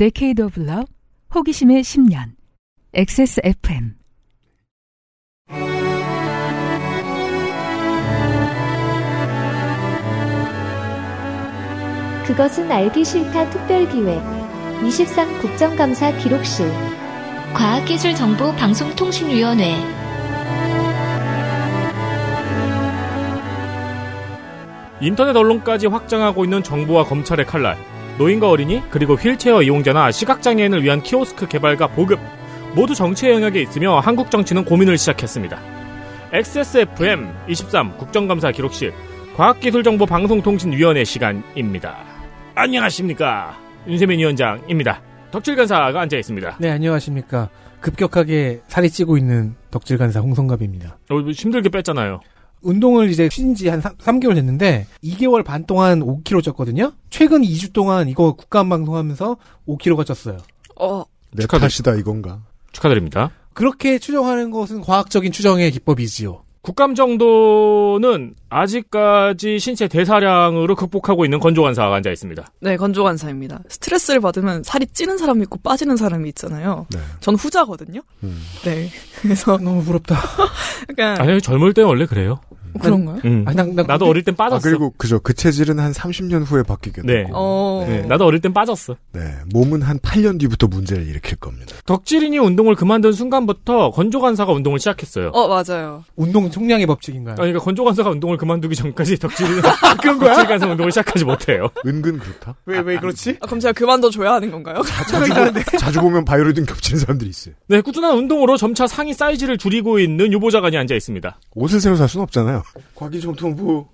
Decade of Love, 호기심의 10년, XSFM. 그것은 알기 싫다 특별기획. 23 국정감사 기록실. 과학기술정보 방송통신위원회. 인터넷 언론까지 확장하고 있는 정부와 검찰의 칼날, 노인과 어린이, 그리고 휠체어 이용자나 시각장애인을 위한 키오스크 개발과 보급, 모두 정치의 영역에 있으며 한국 정치는 고민을 시작했습니다. XSFM 23 국정감사 기록실 과학기술정보방송통신위원회 시간입니다. 안녕하십니까. 윤세민 위원장입니다. 덕질 간사가 앉아 있습니다. 네, 안녕하십니까. 급격하게 살이 찌고 있는 덕질 간사 홍성갑입니다. 어, 힘들게 뺐잖아요. 운동을 이제 쉰 지 한 3, 개월 됐는데 2개월 반 동안 5kg 쪘거든요. 최근 2주 동안 이거 국감 방송하면서 5kg가 쪘어요. 어, 내 축하드- 탓이다 이건가? 축하드립니다. 그렇게 추정하는 것은 과학적인 추정의 기법이지요. 국감 정도는 아직까지 신체 대사량으로 극복하고 있는 건조간사가 앉아 있습니다. 네, 건조간사입니다. 스트레스를 받으면 살이 찌는 사람이 있고 빠지는 사람이 있잖아요. 네. 전 후자거든요. 음. 네. 그래서 너무 부럽다. 약간 아니, 젊을 때는 원래 그래요. 그런가요? 음. 아니, 난, 난 나도 어릴 땐 빠졌어. 아 그리고 그죠 그 체질은 한 30년 후에 바뀌게 네. 되고 어. 네, 나도 어릴 땐 빠졌어. 네 몸은 한 8년 뒤부터 문제를 일으킬 겁니다. 덕질인이 운동을 그만둔 순간부터 건조간사가 운동을 시작했어요. 어, 맞아요. 운동 총량의 법칙인가요? 아니, 그러니까 건조간사가 운동을 그만두기 전까지 덕질인 그런 거야? 덕질간사 운동을 시작하지 못해요. 은근 그렇다. 왜, 왜 그렇지? 아, 그럼 제가 그만둬 줘야 하는 건가요? 자주, 보, 자주 보면 바이오리듬 겹치는 사람들이 있어요. 네, 꾸준한 운동으로 점차 상의 사이즈를 줄이고 있는 유보자간이 앉아 있습니다. 옷을 새로 살 수는 없잖아요. 과기정통부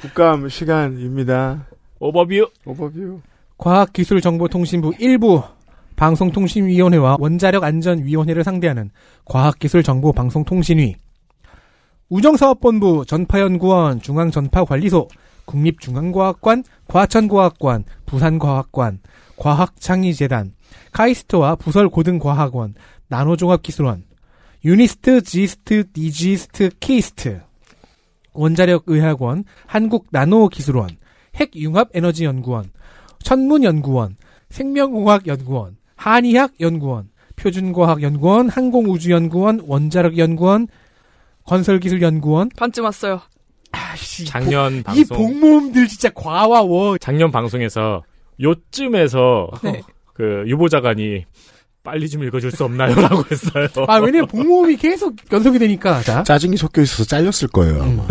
국감 시간입니다. 오버뷰. 오버뷰. 과학기술정보통신부 1부 방송통신위원회와 원자력안전위원회를 상대하는 과학기술정보방송통신위 우정사업본부 전파연구원 중앙전파관리소 국립중앙과학관 과천과학관 부산과학관 과학창의재단 카이스트와 부설고등과학원 나노종합기술원 유니스트 지스트 디지스트 키스트 원자력의학원 한국나노기술원 핵융합에너지연구원 천문연구원 생명공학연구원 한의학연구원 표준과학연구원 항공우주연구원 원자력연구원 건설기술연구원 반쯤 왔어요. 아씨 작년 이 방송. 복모음들 진짜 과와 워 작년 방송에서 요쯤에서 네. 그 유보자간이 빨리 좀 읽어줄 수 없나요?라고 했어요. 아, 왜냐면 복모음이 계속 연속이 되니까. 자. 짜증이 섞여 있어서 잘렸을 거예요. 아마. 음.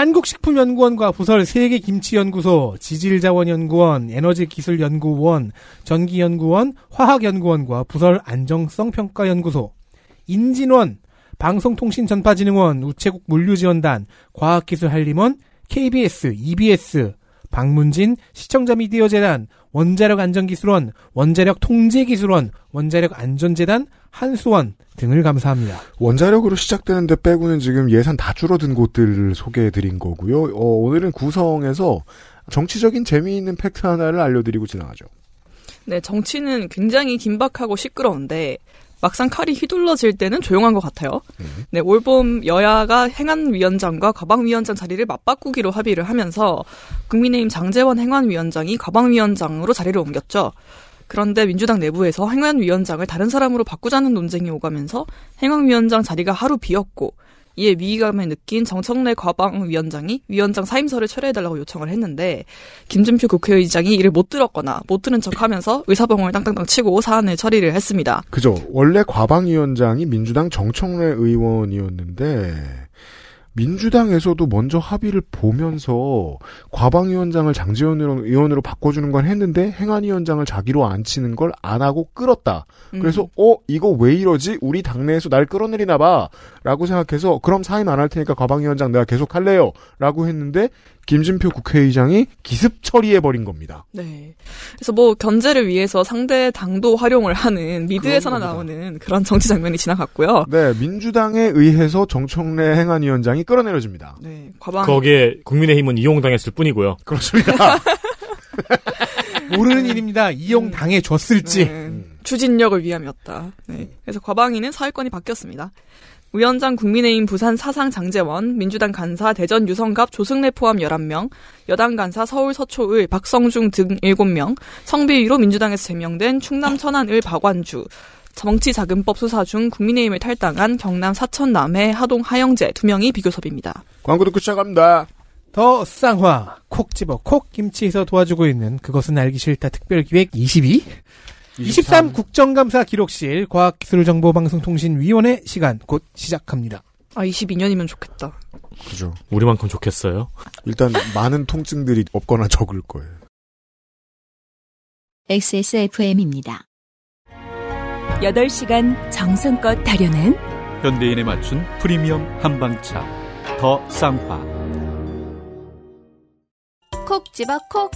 한국식품연구원과 부설 세계김치연구소, 지질자원연구원, 에너지기술연구원, 전기연구원, 화학연구원과 부설 안정성평가연구소, 인진원, 방송통신전파진흥원, 우체국 물류지원단, 과학기술한림원, KBS, EBS, 박문진, 시청자 미디어 재단, 원자력 안전기술원, 원자력 통제기술원, 원자력 안전재단, 한수원 등을 감사합니다. 원자력으로 시작되는데 빼고는 지금 예산 다 줄어든 곳들을 소개해드린 거고요. 어, 오늘은 구성에서 정치적인 재미있는 팩트 하나를 알려드리고 지나가죠. 네, 정치는 굉장히 긴박하고 시끄러운데 막상 칼이 휘둘러질 때는 조용한 것 같아요. 네, 올봄 여야가 행안위원장과 과방위원장 자리를 맞바꾸기로 합의를 하면서 국민의힘 장재원 행안위원장이 과방위원장으로 자리를 옮겼죠. 그런데 민주당 내부에서 행안위원장을 다른 사람으로 바꾸자는 논쟁이 오가면서 행안위원장 자리가 하루 비었고 이에 위기감을 느낀 정청래 과방위원장이 위원장 사임서를 철회해달라고 요청을 했는데 김준표 국회의장이 이를 못 들었거나 못 들은 척하면서 의사봉을 땅땅땅 치고 사안을 처리를 했습니다. 그죠. 원래 과방위원장이 민주당 정청래 의원이었는데 민주당에서도 먼저 합의를 보면서 과방위원장을 장재원 의원으로 바꿔주는 건 했는데 행안위원장을 자기로 앉히는 걸 안 하고 끌었다. 음. 그래서 어 이거 왜 이러지? 우리 당내에서 날 끌어내리나 봐라고 생각해서 그럼 사임 안 할 테니까 과방위원장 내가 계속 할래요. 라고 했는데 김진표 국회의장이 기습 처리해 버린 겁니다. 네. 그래서 뭐 견제를 위해서 상대 당도 활용을 하는 미드에서나 나오는 그런 정치 장면이 지나갔고요. 네, 민주당에 의해서 정청래 행안위원장이 끌어내려집니다. 네. 과방 거기에 국민의힘은 이용당했을 뿐이고요. 그렇습니다. 모르는 일입니다. 이용 당해 줬을지. 네. 추진력을 위함이었다. 네. 그래서 과방위는 사회권이 바뀌었습니다. 위원장 국민의힘 부산 사상 장재원, 민주당 간사 대전 유성갑 조승래 포함 11명, 여당 간사 서울 서초을 박성중 등 7명, 성비위로 민주당에서 제명된 충남 천안을 박완주, 정치자금법 수사 중 국민의힘을 탈당한 경남 사천 남해 하동 하영재 2명이 비교섭입니다. 광고 듣고 시작합니다. 더 쌍화 콕 집어 콕 김치에서 도와주고 있는 그것은 알기 싫다 특별기획 22 23 국정감사 기록실 과학기술정보방송통신위원회 시간 곧 시작합니다. 아, 22년이면 좋겠다. 그죠. 우리만큼 좋겠어요. 일단 많은 통증들이 없거나 적을 거예요. XSFM입니다. 8시간 정성껏 다려낸 현대인에 맞춘 프리미엄 한방차 더 쌍화 콕 집어 콕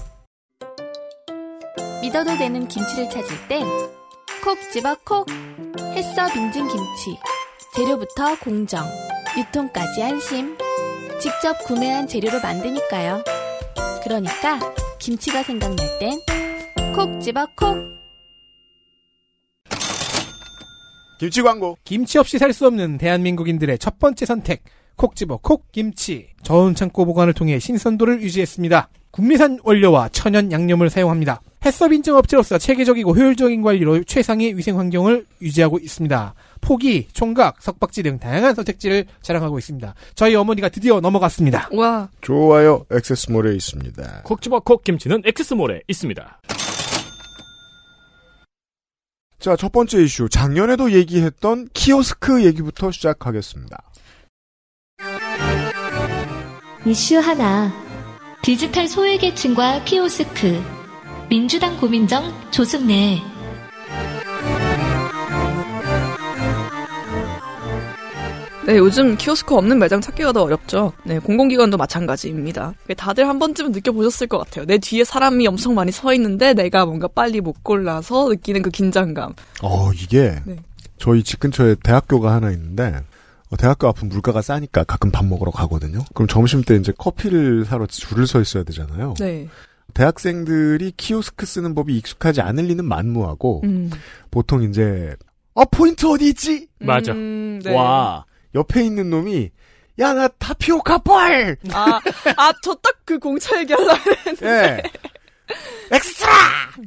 믿어도 되는 김치를 찾을 땐 콕 집어 콕 햇서 빙진 김치 재료부터 공정 유통까지 안심 직접 구매한 재료로 만드니까요 그러니까 김치가 생각날 땐 콕 집어 콕 김치 광고. 김치 없이 살 수 없는 대한민국인들의 첫 번째 선택 콕 집어 콕 김치 저온 창고 보관을 통해 신선도를 유지했습니다. 국내산 원료와 천연 양념을 사용합니다. 해썹 인증 업체로서 체계적이고 효율적인 관리로 최상의 위생 환경을 유지하고 있습니다. 포기, 총각, 석박지 등 다양한 선택지를 자랑하고 있습니다. 저희 어머니가 드디어 넘어갔습니다. 와, 좋아요. 엑스몰에 있습니다. 콕 집어 콕 김치는 엑스몰에 있습니다. 자, 첫 번째 이슈. 작년에도 얘기했던 키오스크 얘기부터 시작하겠습니다. 이슈 하나. 디지털 소외계층과 키오스크. 민주당 고민정 조승래. 네, 요즘 키오스크 없는 매장 찾기가 더 어렵죠. 네, 공공기관도 마찬가지입니다. 다들 한 번쯤은 느껴보셨을 것 같아요. 내 뒤에 사람이 엄청 많이 서 있는데 내가 뭔가 빨리 못 골라서 느끼는 그 긴장감. 어, 이게 네. 저희 집 근처에 대학교가 하나 있는데 어, 대학교 앞은 물가가 싸니까 가끔 밥 먹으러 가거든요. 그럼 점심 때 이제 커피를 사러 줄을 서 있어야 되잖아요. 네. 대학생들이 키오스크 쓰는 법이 익숙하지 않을 리는 만무하고 음. 보통 이제 어 포인트 어디 있지? 맞아. 음, 네. 와 옆에 있는 놈이 야 나 타피오카 pearl. 아, 아, 저 딱 그 공차 얘기하려고 예. 엑스트라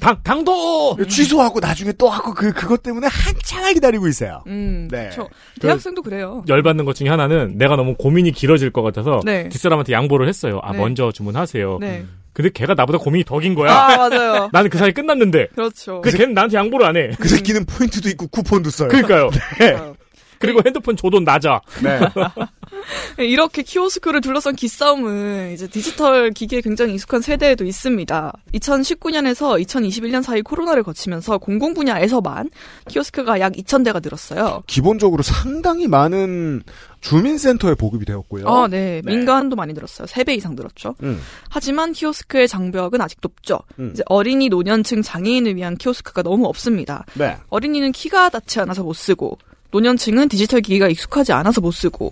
당, 당도! 취소하고 나중에 또 하고 그 그것 때문에 한창을 기다리고 있어요. 음, 네. 저 대학생도 그 래요. 열받는 것 중에 하나는 내가 너무 고민이 길어질 것 같아서 네. 뒷사람한테 양보를 했어요. 아, 네. 먼저 주문하세요. 네. 근데 걔가 나보다 고민이 더 긴 거야. 아, 맞아요. 나는 그 사이 끝났는데. 그렇죠. 그 걔는 나한테 양보를 안 해. 그 새끼는 포인트도 있고 쿠폰도 써요. 그러니까요. 맞아요. 그리고 핸드폰 줘도 낮아. 네. 이렇게 키오스크를 둘러싼 기싸움은 이제 디지털 기기에 굉장히 익숙한 세대에도 있습니다. 2019년에서 2021년 사이 코로나를 거치면서 공공 분야에서만 키오스크가 약 2,000대가 늘었어요. 기본적으로 상당히 많은 주민센터에 보급이 되었고요. 아, 네. 네. 민간도 많이 늘었어요. 3배 이상 늘었죠. 음. 하지만 키오스크의 장벽은 아직 높죠. 음. 이제 어린이, 노년층, 장애인을 위한 키오스크가 너무 없습니다. 네. 어린이는 키가 닿지 않아서 못 쓰고 노년층은 디지털 기기가 익숙하지 않아서 못 쓰고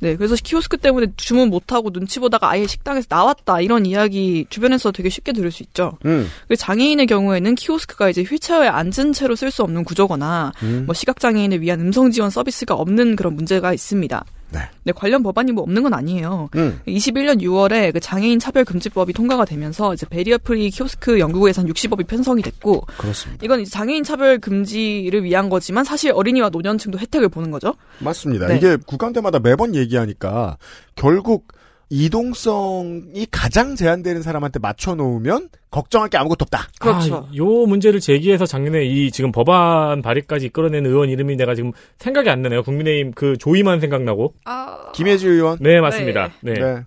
네 그래서 키오스크 때문에 주문 못하고 눈치 보다가 아예 식당에서 나왔다 이런 이야기 주변에서 되게 쉽게 들을 수 있죠. 음. 그리고 장애인의 경우에는 키오스크가 이제 휠체어에 앉은 채로 쓸 수 없는 구조거나 음. 뭐 시각 장애인을 위한 음성 지원 서비스가 없는 그런 문제가 있습니다. 네. 네, 관련 법안이 뭐 없는 건 아니에요. 음. 21년 6월에 그 장애인 차별 금지법이 통과가 되면서 이제 barrier free 키오스크 연구에선 60억이 편성이 됐고 그렇습니다. 이건 이제 장애인 차별 금지를 위한 거지만 사실 어린이와 노년층도 혜택을 보는 거죠. 맞습니다. 네. 이게 국감 때마다 매번 얘기하니까 결국 이동성이 가장 제한되는 사람한테 맞춰놓으면 걱정할 게 아무것도 없다. 그렇죠. 아, 요 문제를 제기해서 작년에 이 지금 법안 발의까지 이끌어낸 의원 이름이 내가 지금 생각이 안 나네요. 국민의힘 그 조이만 생각나고. 아, 김혜지 의원. 네, 맞습니다. 네. 네.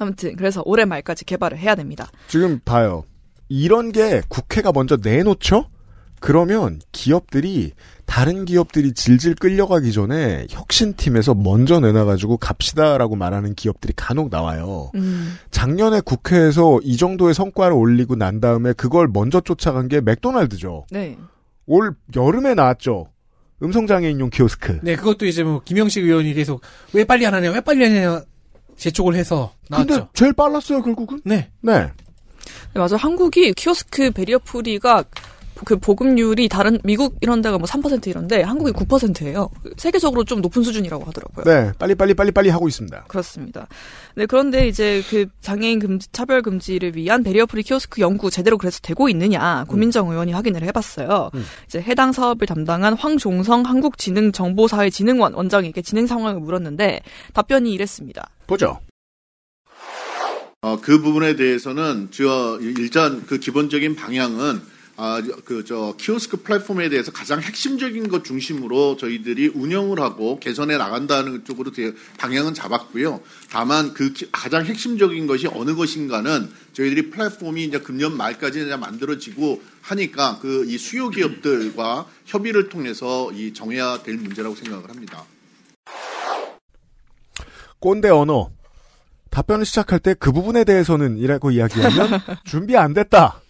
아무튼 그래서 올해 말까지 개발을 해야 됩니다. 지금 봐요. 이런 게 국회가 먼저 내놓죠? 그러면 기업들이 다른 기업들이 질질 끌려가기 전에 혁신팀에서 먼저 내놔가지고 갑시다라고 말하는 기업들이 간혹 나와요. 음, 작년에 국회에서 이 정도의 성과를 올리고 난 다음에 그걸 먼저 쫓아간 게 맥도날드죠. 네. 올 여름에 나왔죠. 음성장애인용 키오스크. 네, 그것도 이제 뭐 김영식 의원이 계속 왜 빨리 안 하냐, 왜 빨리 안 하냐 재촉을 해서 나왔죠. 근데 제일 빨랐어요, 결국은. 네. 네. 네, 맞아. 한국이 키오스크 barrier free가 그 보급률이 다른 미국 이런 데가 뭐 3% 이런데 한국이 9%예요. 세계적으로 좀 높은 수준이라고 하더라고요. 네, 빨리 빨리 빨리 빨리 하고 있습니다. 그렇습니다. 네, 그런데 이제 그 장애인 금지, 차별 금지를 위한 barrier free 키오스크 연구 제대로 그래서 되고 있느냐 고민정 의원이 확인을 해봤어요. 음. 이제 해당 사업을 담당한 황종성 한국지능정보사회진흥원 원장에게 진행 상황을 물었는데 답변이 이랬습니다. 보죠. 어, 그 부분에 대해서는 저 일단 그 기본적인 방향은 아, 그, 저, 키오스크 플랫폼에 대해서 가장 핵심적인 것 중심으로 저희들이 운영을 하고 개선해 나간다는 쪽으로 대- 방향은 잡았고요. 다만 그 기- 가장 핵심적인 것이 어느 것인가는 저희들이 플랫폼이 이제 금년 말까지 이제 만들어지고 하니까 그 이 수요 기업들과 협의를 통해서 이 정해야 될 문제라고 생각을 합니다. 꼰대 언어. 답변을 시작할 때 그 부분에 대해서는 이라고 이야기하면 준비 안 됐다.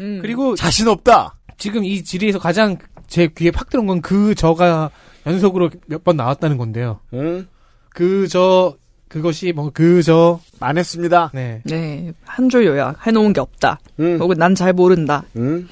음. 그리고 자신 없다. 지금 이 질의에서 가장 제 귀에 팍 들어온 건 그 저가 연속으로 몇 번 나왔다는 건데요. 응? 그저 그것이 뭐 그저 안 했습니다. 네. 네, 한 줄 요약 해 놓은 게 없다. 응? 혹은 난 잘 모른다. 응?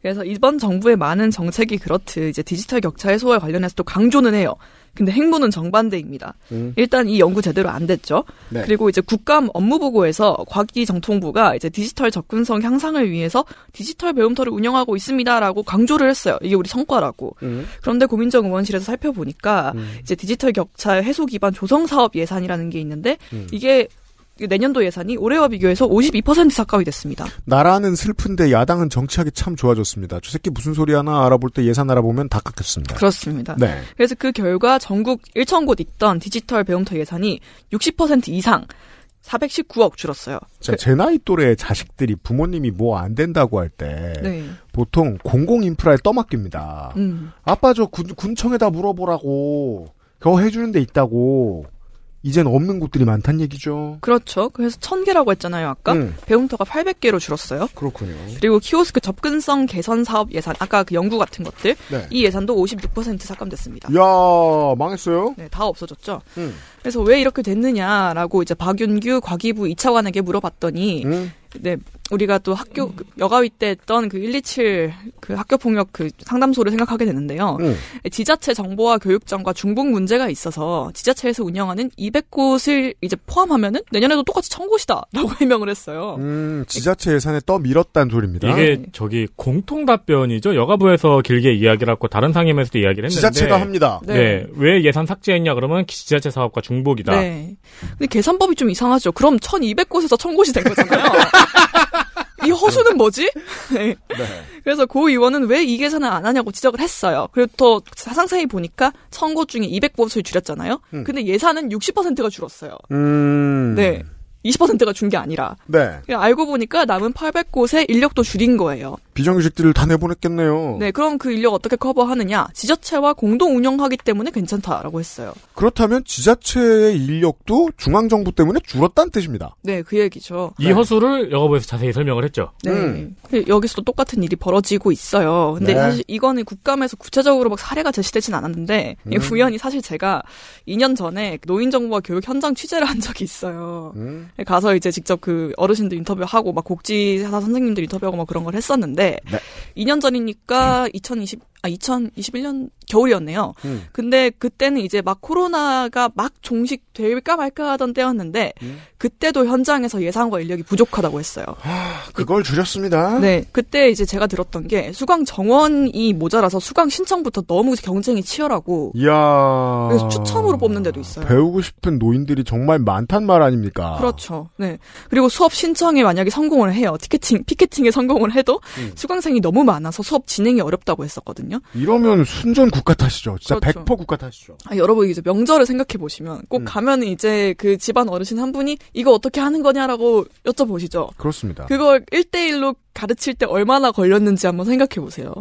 그래서 이번 정부의 많은 정책이 그렇듯 이제 디지털 격차 해소와 관련해서 또 강조는 해요. 근데 행보는 정반대입니다. 응? 일단 이 연구 제대로 안 됐죠. 네. 그리고 이제 국감 업무 보고에서 과기정통부가 이제 디지털 접근성 향상을 위해서 디지털 배움터를 운영하고 있습니다라고 강조를 했어요. 이게 우리 성과라고. 응? 그런데 고민정 의원실에서 살펴보니까 음. 이제 디지털 격차 해소 기반 조성 사업 예산이라는 게 있는데 음. 이게 내년도 예산이 올해와 비교해서 52% 가까이 됐습니다. 나라는 슬픈데 야당은 정치하기 참 좋아졌습니다. 저 새끼 무슨 소리 하나 알아볼 때 예산 알아보면 다 깎였습니다. 그렇습니다. 네. 그래서 그 결과 전국 1천 곳 있던 디지털 배움터 예산이 60% 이상 419억 줄었어요. 자, 제 나이 또래 자식들이 부모님이 뭐 안 된다고 할때 네. 보통 공공 인프라에 떠맡깁니다. 음. 아빠 저 군, 군청에다 물어보라고 그거 해주는 데 있다고 이젠 없는 곳들이 많단 얘기죠. 그렇죠. 그래서 1000개라고 했잖아요, 아까. 음, 배움터가 800개로 줄었어요. 그렇군요. 그리고 키오스크 접근성 개선 사업 예산, 아까 그 연구 같은 것들, 네. 이 예산도 56% 삭감됐습니다. 야 망했어요. 네, 다 없어졌죠. 음. 그래서 왜 이렇게 됐느냐라고 이제 박윤규 과기부 2차관에게 물어봤더니, 음. 네, 우리가 또 학교, 그 여가위 때 했던 그 127, 그 학교 폭력 그 상담소를 생각하게 되는데요. 음. 지자체 정보화 교육청과 중복 문제가 있어서 지자체에서 운영하는 200곳을 이제 포함하면은 내년에도 똑같이 1000곳이다라고 해명을 했어요. 음, 지자체 예산에 떠 밀었다는 소리입니다. 이게 네. 저기 공통 답변이죠. 여가부에서 길게 이야기를 하고 다른 상임에서도 이야기를 했는데 지자체가 합니다. 네. 왜 예산 삭제했냐 그러면 지자체 사업과 중복이다. 네. 근데 계산법이 좀 이상하죠. 그럼 1200곳에서 1000곳이 된 거잖아요. 이 허수는 뭐지? 네. 그래서 고 의원은 왜 이 계산을 안 하냐고 지적을 했어요. 그리고 더 상세히 보니까 1000곳 중에 200곳을 줄였잖아요. 음. 근데 예산은 60%가 줄었어요. 음. 네. 20%가 준 게 아니라. 네. 그냥 알고 보니까 남은 800곳의 인력도 줄인 거예요. 비정규직들을 다 내보냈겠네요. 네, 그럼 그 인력 어떻게 커버하느냐? 지자체와 공동 운영하기 때문에 괜찮다라고 했어요. 그렇다면 지자체의 인력도 중앙 정부 때문에 줄었다는 뜻입니다. 네, 그 얘기죠. 이 허수를 여가부에서 자세히 설명을 했죠. 네. 음. 그 여기서도 똑같은 일이 벌어지고 있어요. 근데 네. 사실 이거는 국감에서 구체적으로 막 사례가 제시되진 않았는데 이 음. 우연히 사실 제가 2년 전에 노인정보와 교육 현장 취재를 한 적이 있어요. 음. 가서 이제 직접 그 어르신들 인터뷰하고 막 곡지사사 선생님들 인터뷰하고 막 그런 걸 했었는데 네. 2년 전이니까 2020 아 2021년 겨울이었네요. 음. 근데 그때는 이제 막 코로나가 막 종식될까 말까 하던 때였는데 음. 그때도 현장에서 예산과 인력이 부족하다고 했어요. 그걸 줄였습니다. 네, 그때 이제 제가 들었던 게 수강 정원이 모자라서 수강 신청부터 너무 경쟁이 치열하고 이야. 그래서 추첨으로 뽑는 데도 있어요. 배우고 싶은 노인들이 정말 많단 말 아닙니까? 그렇죠. 네. 그리고 수업 신청에 만약에 성공을 해요. 티켓팅, 피켓팅에 성공을 해도 음. 수강생이 너무 많아서 수업 진행이 어렵다고 했었거든요. 이러면 순전 국가 탓이죠. 진짜 그렇죠. 100% 국가 탓이죠. 아, 여러분 이제 명절을 생각해 보시면 꼭 음. 가면 이제 그 집안 어르신 한 분이 이거 어떻게 하는 거냐라고 여쭤보시죠. 그렇습니다. 그걸 1대1로 가르칠 때 얼마나 걸렸는지 한번 생각해 보세요.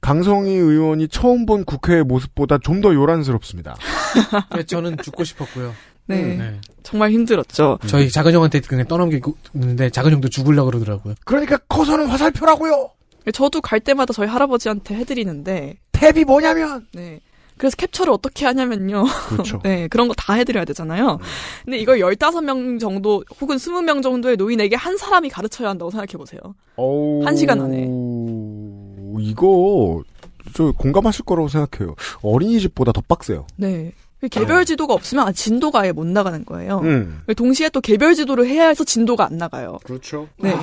강성희 의원이 처음 본 국회의 모습보다 좀 더 요란스럽습니다. 네, 저는 죽고 싶었고요. 네. 네. 정말 힘들었죠. 저희 작은 형한테 그냥 떠넘기고 있는데 작은 형도 죽으려고 그러더라고요. 그러니까 커서는 화살표라고요. 저도 갈 때마다 저희 할아버지한테 해드리는데, 탭이 뭐냐면 네. 그래서 캡처를 어떻게 하냐면요. 그렇죠. 네, 그런 거 다 해드려야 되잖아요. 근데 이걸 15명 정도, 혹은 20명 정도의 노인에게 한 사람이 가르쳐야 한다고 생각해보세요. 어우, 한 시간 안에. 이거 저 공감하실 거라고 생각해요. 어린이집보다 더 빡세요. 네. 개별 지도가 없으면 아, 진도가 아예 못 나가는 거예요. 음. 동시에 또 개별 지도를 해야 해서 진도가 안 나가요. 그렇죠. 네.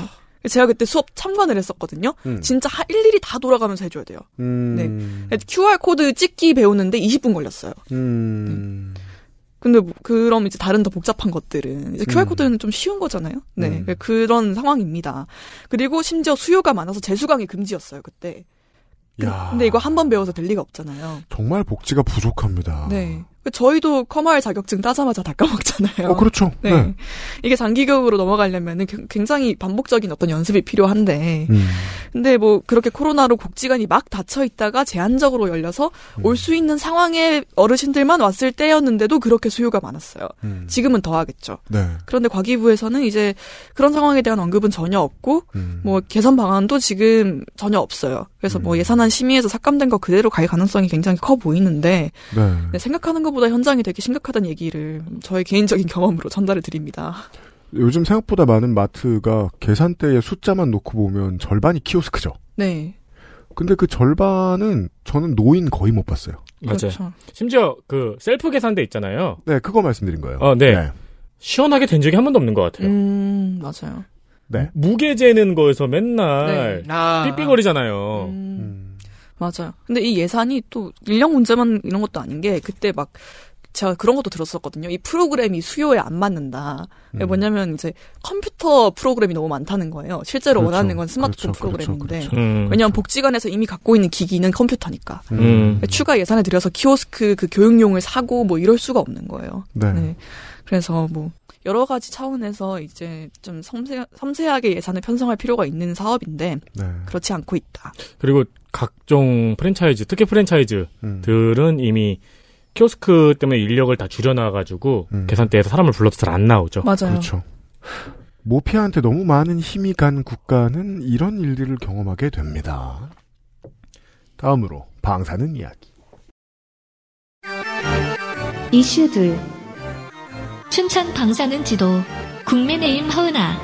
제가 그때 수업 참관을 했었거든요. 음. 진짜 하- 일일이 다 돌아가면서 해줘야 돼요. 음. QR 코드 찍기 배우는데 20분 걸렸어요. 음. 근데 뭐- 그럼 이제 다른 더 복잡한 것들은 이제 QR 음. 코드는 좀 쉬운 거잖아요. 네, 음. 그런 상황입니다. 그리고 심지어 수요가 많아서 재수강이 금지였어요 그때. 그- 야. 근데 이거 한 번 배워서 될 리가 없잖아요. 정말 복지가 부족합니다. 네. 저희도 커마을 자격증 따자마자 다 까먹잖아요. 어, 그렇죠. 네. 네. 이게 장기 교육으로 넘어가려면은 그- 굉장히 반복적인 어떤 연습이 필요한데. 음. 근데 뭐 그렇게 코로나로 복지관이 막 닫혀 있다가 제한적으로 열려서 음. 올수 있는 상황에 어르신들만 왔을 때였는데도 그렇게 수요가 많았어요. 음. 지금은 더 하겠죠. 네. 그런데 과기부에서는 이제 그런 상황에 대한 언급은 전혀 없고 음. 뭐 개선 방안도 지금 전혀 없어요. 그래서 뭐 예산안 심의에서 삭감된 거 그대로 갈 가능성이 굉장히 커 보이는데 네. 네, 생각하는 것보다 현장이 되게 심각하다는 얘기를 저의 개인적인 경험으로 전달을 드립니다. 요즘 생각보다 많은 마트가 계산대에 숫자만 놓고 보면 절반이 키오스크죠. 네. 근데 그 절반은 저는 노인 거의 못 봤어요. 맞아요. 그렇죠. 심지어 그 셀프 계산대 있잖아요. 네, 그거 말씀드린 거예요. 어, 네. 시원하게 된 적이 한 번도 없는 것 같아요. 음, 맞아요. 네. 무게 재는 거에서 맨날 네. 아, 삑삑거리잖아요. 음, 맞아요. 근데 이 예산이 또 인력 문제만 이런 것도 아닌 게 그때 막 제가 그런 것도 들었었거든요. 이 프로그램이 수요에 안 맞는다. 음. 뭐냐면 이제 컴퓨터 프로그램이 너무 많다는 거예요. 실제로 그렇죠. 원하는 건 스마트폰 그렇죠. 그렇죠. 프로그램인데. 그렇죠. 음. 왜냐하면 복지관에서 이미 갖고 있는 기기는 컴퓨터니까. 음. 추가 예산을 들여서 키오스크 그 교육용을 사고 뭐 이럴 수가 없는 거예요. 네. 그래서 뭐 여러 가지 차원에서 이제 좀 섬세, 섬세하게 예산을 편성할 필요가 있는 사업인데 네. 그렇지 않고 있다. 그리고 각종 프랜차이즈, 특히 프랜차이즈들은 음. 이미 키오스크 때문에 인력을 다 줄여놔가지고 계산대에서 사람을 불러도 잘안 나오죠. 맞아요. 그렇죠. 모피아한테 너무 많은 힘이 간 국가는 이런 일들을 경험하게 됩니다. 다음으로 방사능 이야기. 이슈 둘. 춘천 방사능 지도 국민의힘 허은아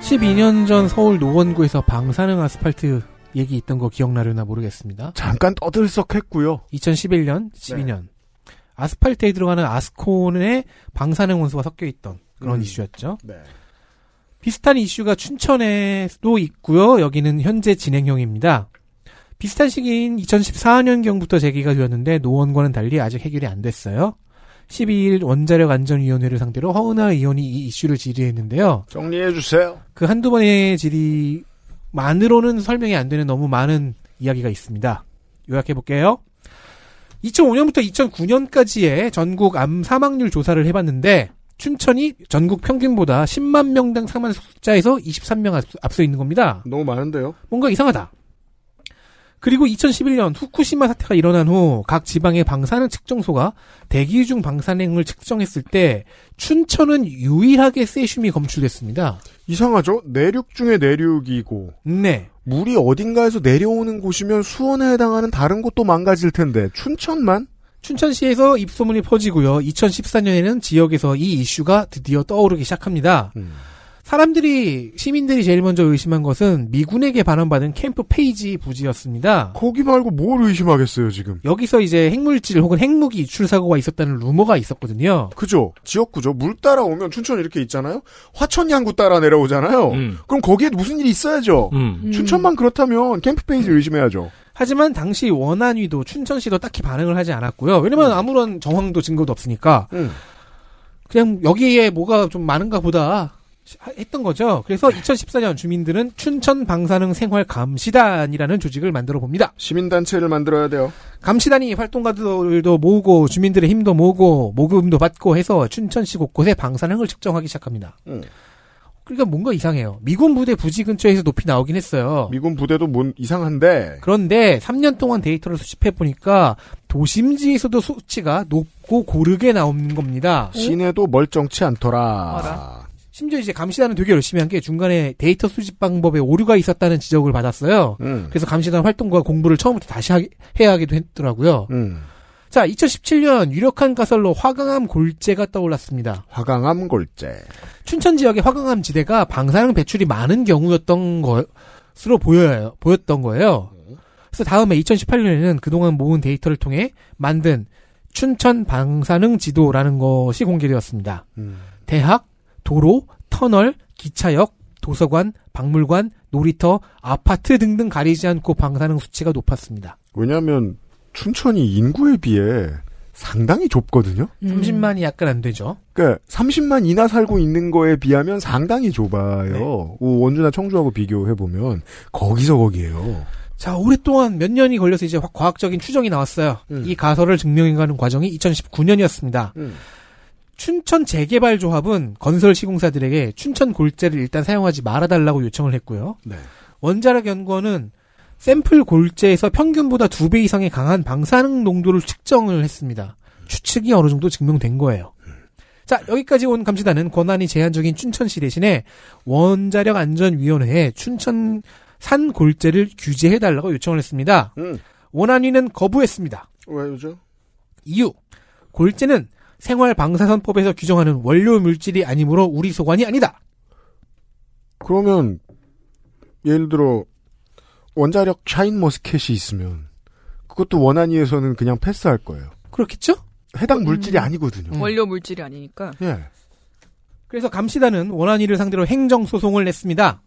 12년 전 서울 노원구에서 방사능 아스팔트 얘기 있던 거 기억나려나 모르겠습니다. 잠깐 떠들썩했고요. 2011년, 12년. 아스팔트에 들어가는 아스콘에 방사능 원소가 섞여 있던 그런 음. 이슈였죠. 네. 비슷한 이슈가 춘천에도 있고요. 여기는 현재 진행형입니다. 비슷한 시기인 2014년경부터 제기가 되었는데 노원과는 달리 아직 해결이 안 됐어요. 12일 원자력 안전위원회를 상대로 허은하 의원이 이 이슈를 질의했는데요. 정리해 주세요. 그 한두 번의 질의만으로는 설명이 안 되는 너무 많은 이야기가 있습니다. 요약해 볼게요. 2005년부터 2009년까지의 전국 암 사망률 조사를 해봤는데 춘천이 전국 평균보다 10만 명당 사망 숫자에서 23명 앞- 앞서 있는 겁니다. 너무 많은데요. 뭔가 이상하다. 그리고 2011년 후쿠시마 사태가 일어난 후 각 지방의 방사능 측정소가 대기 중 방사능을 측정했을 때 춘천은 유일하게 세슘이 검출됐습니다. 이상하죠? 내륙 중에 내륙이고 네. 물이 어딘가에서 내려오는 곳이면 수원에 해당하는 다른 곳도 망가질 텐데 춘천만? 춘천시에서 입소문이 퍼지고요. 2014년에는 지역에서 이 이슈가 드디어 떠오르기 시작합니다. 사람들이 시민들이 제일 먼저 의심한 것은 미군에게 반환받은 캠프 페이지 부지였습니다. 거기 말고 뭘 의심하겠어요 지금? 여기서 이제 핵물질 혹은 핵무기 유출 사고가 있었다는 루머가 있었거든요. 그죠? 지역구죠. 물 따라오면 춘천 이렇게 있잖아요. 화천 양구 따라 내려오잖아요. 음. 그럼 거기에 무슨 일이 있어야죠. 음. 춘천만 그렇다면 캠프 페이지 의심해야죠. 하지만 당시 원안위도 춘천시도 딱히 반응을 하지 않았고요. 왜냐면 아무런 정황도 증거도 없으니까 음. 그냥 여기에 뭐가 좀 많은가 보다 했던 거죠. 그래서 2014년 주민들은 춘천 방사능 생활 감시단이라는 조직을 만들어 봅니다. 시민단체를 만들어야 돼요. 감시단이 활동가들도 모으고 주민들의 힘도 모으고 모금도 받고 해서 춘천시 곳곳에 방사능을 측정하기 시작합니다. 음. 그러니까 뭔가 이상해요. 미군 부대 부지 근처에서 높이 나오긴 했어요. 미군 부대도 뭔 이상한데 그런데 3년 동안 데이터를 수집해 보니까 도심지에서도 수치가 높고 고르게 나오는 겁니다. 시내도 멀쩡치 않더라. 알아. 심지어 이제 감시단은 되게 열심히 한 게 중간에 데이터 수집 방법에 오류가 있었다는 지적을 받았어요. 음. 그래서 감시단 활동과 공부를 처음부터 다시 하게- 해야 하기도 했더라고요. 음. 자, 2017년 유력한 가설로 화강암 골재가 떠올랐습니다. 화강암 골재. 춘천 지역의 화강암 지대가 방사능 배출이 많은 경우였던 것으로 보여요. 보였던 거예요. 그래서 다음에 2018년에는 그동안 모은 데이터를 통해 만든 춘천 방사능 지도라는 것이 공개되었습니다. 음. 대학, 도로, 터널, 기차역, 도서관, 박물관, 놀이터, 아파트 등등 가리지 않고 방사능 수치가 높았습니다. 왜냐하면 춘천이 인구에 비해 상당히 좁거든요. 음. 30만이 약간 안 되죠. 그러니까 30만 이나 살고 있는 거에 비하면 상당히 좁아요. 네. 오, 원주나 청주하고 비교해 보면 거기서 거기에요. 자, 오랫동안 몇 년이 걸려서 이제 화- 과학적인 추정이 나왔어요. 음. 이 가설을 증명해가는 과정이 2019년이었습니다. 춘천 재개발 조합은 건설 시공사들에게 춘천 골재를 일단 사용하지 말아달라고 요청을 했고요. 네. 원자력 연구원은 샘플 골재에서 평균보다 두 배 이상의 강한 방사능 농도를 측정을 했습니다. 추측이 어느 정도 증명된 거예요. 자, 여기까지 온 감시단은 권한이 제한적인 춘천시 대신에 원자력 안전위원회에 춘천 산 골재를 규제해달라고 요청을 했습니다. 음. 원안위는 거부했습니다. 왜죠? 이유. 골재는 생활 방사선법에서 규정하는 원료 물질이 아니므로 우리 소관이 아니다. 그러면 예를 들어 원자력 샤인 머스켓이 있으면 그것도 원안위에서는 그냥 패스할 거예요. 그렇겠죠? 해당 물질이 음. 아니거든요. 원료 물질이 아니니까. 예. 그래서 감시단은 원안위를 상대로 행정 소송을 냈습니다.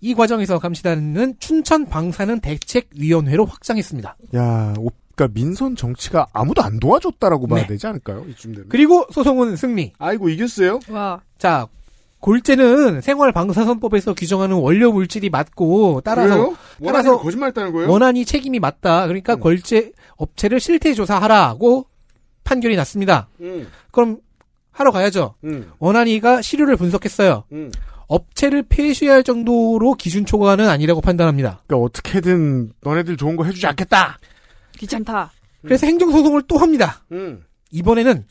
이 과정에서 감시단은 춘천 방사능 대책위원회로 확장했습니다. 야, 오- 그러니까 민선 정치가 아무도 안 도와줬다라고 봐야 네. 되지 않을까요? 이쯤 되면. 그리고 소송은 승리. 아이고 이겼어요? 와. 자, 골재는 생활 방사선법에서 규정하는 원료 물질이 맞고 따라서 그래요? 따라서 원안위가 거짓말 했다는 거예요? 원안이 책임이 맞다. 그러니까 골재 업체를 실태 조사하라고 판결이 났습니다. 음, 그럼 하러 가야죠. 음, 원안이가 시료를 분석했어요. 음. 업체를 폐쇄할 정도로 기준 초과는 아니라고 판단합니다. 그러니까 어떻게든 너네들 좋은 거 해주지 않겠다. 귀찮다. 그래서 행정소송을 또 합니다. 음. 이번에는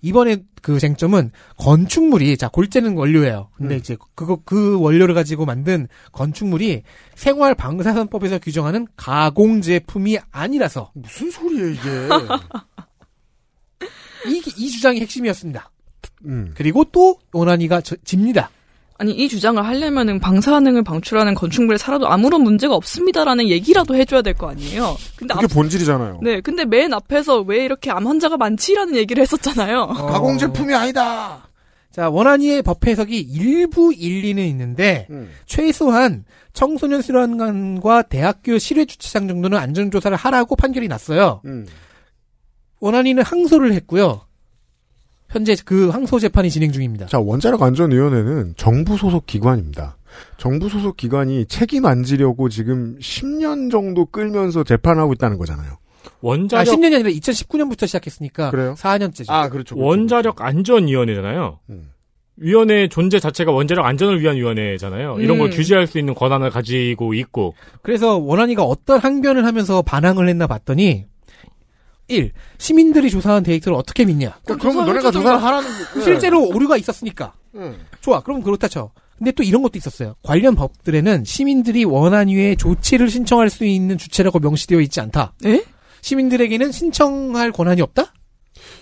이번에 그 쟁점은 건축물이 자 골재는 원료예요. 근데 음. 이제 그거 그 원료를 가지고 만든 건축물이 생활 방사선법에서 규정하는 가공 제품이 아니라서 무슨 소리예요 이게? 이, 이 주장이 핵심이었습니다. 음. 그리고 또 원안이가 저- 집니다. 아니 이 주장을 하려면은 방사능을 방출하는 건축물에 살아도 아무런 문제가 없습니다라는 얘기라도 해줘야 될 거 아니에요. 근데 그게 앞, 본질이잖아요. 네, 근데 맨 앞에서 왜 이렇게 암 환자가 많지라는 얘기를 했었잖아요. 가공 제품이 아니다. 자 원안이의 법 해석이 일부 일리는 있는데 음. 최소한 청소년 수련관과 대학교 실외 주차장 정도는 안전조사를 하라고 판결이 났어요. 음. 원안이는 항소를 했고요. 현재 그 항소 재판이 진행 중입니다. 자, 원자력 안전위원회는 정부 소속 기관입니다. 정부 소속 기관이 책임 안 지려고 지금 10년 정도 끌면서 재판하고 있다는 거잖아요. 아, 원자력 10년이 아니라 2019년부터 시작했으니까 그래요? 4년째죠. 아, 그렇죠. 원자력 안전 위원회잖아요. 음. 위원회 존재 자체가 원자력 안전을 위한 위원회잖아요. 이런 걸 음. 규제할 수 있는 권한을 가지고 있고 그래서 원안이가 어떤 항변을 하면서 반항을 했나 봤더니 1. 시민들이 조사한 데이터를 어떻게 믿냐? 그러니까 그러면 너네가 조사를 하라는 거. 실제로 오류가 있었으니까. 응. 좋아. 그럼 그렇다 쳐. 근데 또 이런 것도 있었어요. 관련 법들에는 시민들이 원안위에 조치를 신청할 수 있는 주체라고 명시되어 있지 않다. 에? 시민들에게는 신청할 권한이 없다?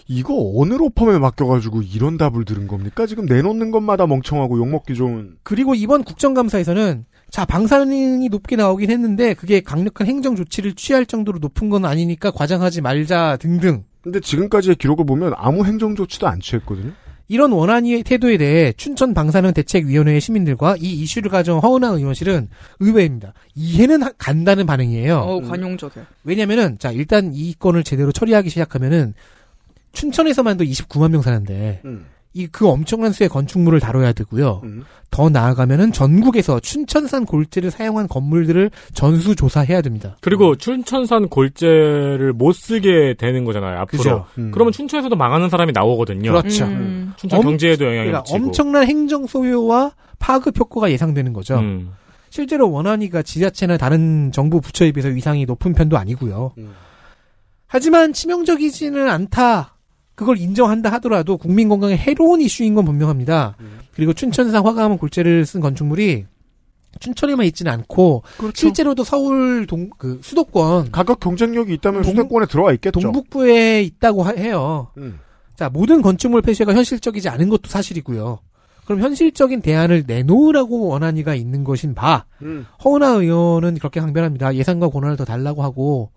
이거 어느 로펌에 맡겨가지고 이런 답을 들은 겁니까? 지금 내놓는 것마다 멍청하고 욕먹기 좋은. 그리고 이번 국정감사에서는 자 방사능이 높게 나오긴 했는데 그게 강력한 행정 조치를 취할 정도로 높은 건 아니니까 과장하지 말자 등등 근데 지금까지의 기록을 보면 아무 행정 조치도 안 취했거든요. 이런 원안위의 태도에 대해 춘천 방사능 대책위원회의 시민들과 이 이슈를 가져온 허은하 의원실은 의외입니다. 이해는 하- 간다는 반응이에요. 어, 관용적이야. 왜냐면은 자 일단 이 건을 제대로 처리하기 시작하면은 춘천에서만도 29만 명 사는데 음. 이 그 엄청난 수의 건축물을 다뤄야 되고요. 음. 더 나아가면은 전국에서 춘천산 골재를 사용한 건물들을 전수 조사해야 됩니다. 그리고 춘천산 골재를 못 쓰게 되는 거잖아요. 앞으로. 그죠? 음. 그러면 춘천에서도 망하는 사람이 나오거든요. 그렇죠. 음. 춘천 엄- 경제에도 영향을 그러니까 미치고. 엄청난 행정 소요와 파급 효과가 예상되는 거죠. 음. 실제로 원안위가 지자체나 다른 정부 부처에 비해서 위상이 높은 편도 아니고요. 음. 하지만 치명적이지는 않다. 그걸 인정한다 하더라도 국민 건강에 해로운 이슈인 건 분명합니다. 음. 그리고 춘천산 화강암 골재를 쓴 건축물이 춘천에만 있지는 않고 그렇죠. 실제로도 서울 동 그 수도권 가격 경쟁력이 있다면 동- 수도권에 들어와 있겠죠. 동북부에 있다고 하- 해요. 음. 자, 모든 건축물 폐쇄가 현실적이지 않은 것도 사실이고요. 그럼 현실적인 대안을 내놓으라고 원한이가 있는 것인 바, 음. 허은하 의원은 그렇게 강변합니다. 예산과 권한을 더 달라고 하고,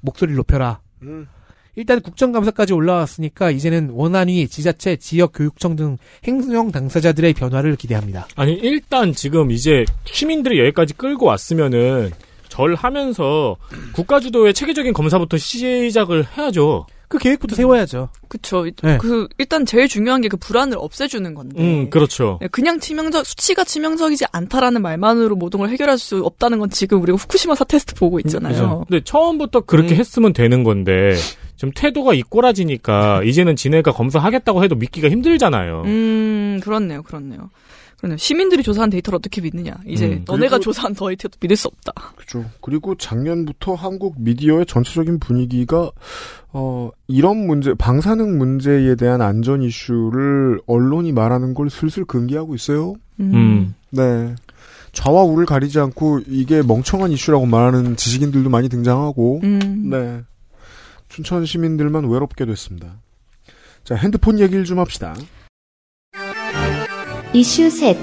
목소리를 높여라. 음. 일단 국정감사까지 올라왔으니까 이제는 원안위, 지자체, 지역 교육청 등 행정 당사자들의 변화를 기대합니다. 아니 일단 지금 이제 시민들이 여기까지 끌고 왔으면은 절 하면서 국가 주도의 체계적인 검사부터 시작을 해야죠. 그 계획부터 세워야죠. 그쵸. 네. 그 일단 제일 중요한 게 그 불안을 없애주는 건데. 음 그렇죠. 네, 그냥 치명적 수치가 치명적이지 않다라는 말만으로 모든 걸 해결할 수 없다는 건 지금 우리가 후쿠시마 사테스트 보고 있잖아요. 그죠. 근데 처음부터 그렇게 음. 했으면 되는 건데 좀 태도가 이꼬라지니까 이제는 지네가 검사하겠다고 해도 믿기가 힘들잖아요. 음, 그렇네요, 그렇네요. 그렇네요. 시민들이 조사한 데이터를 어떻게 믿느냐. 이제 음, 너네가 그리고- 조사한 데이터도 믿을 수 없다. 그렇죠. 그리고 작년부터 한국 미디어의 전체적인 분위기가 어 이런 문제 방사능 문제에 대한 안전 이슈를 언론이 말하는 걸 슬슬 금기하고 있어요. 음. 네. 좌와 우를 가리지 않고 이게 멍청한 이슈라고 말하는 지식인들도 많이 등장하고 음. 네. 춘천 시민들만 외롭게 됐습니다. 자, 핸드폰 얘기를 좀 합시다. 이슈 셋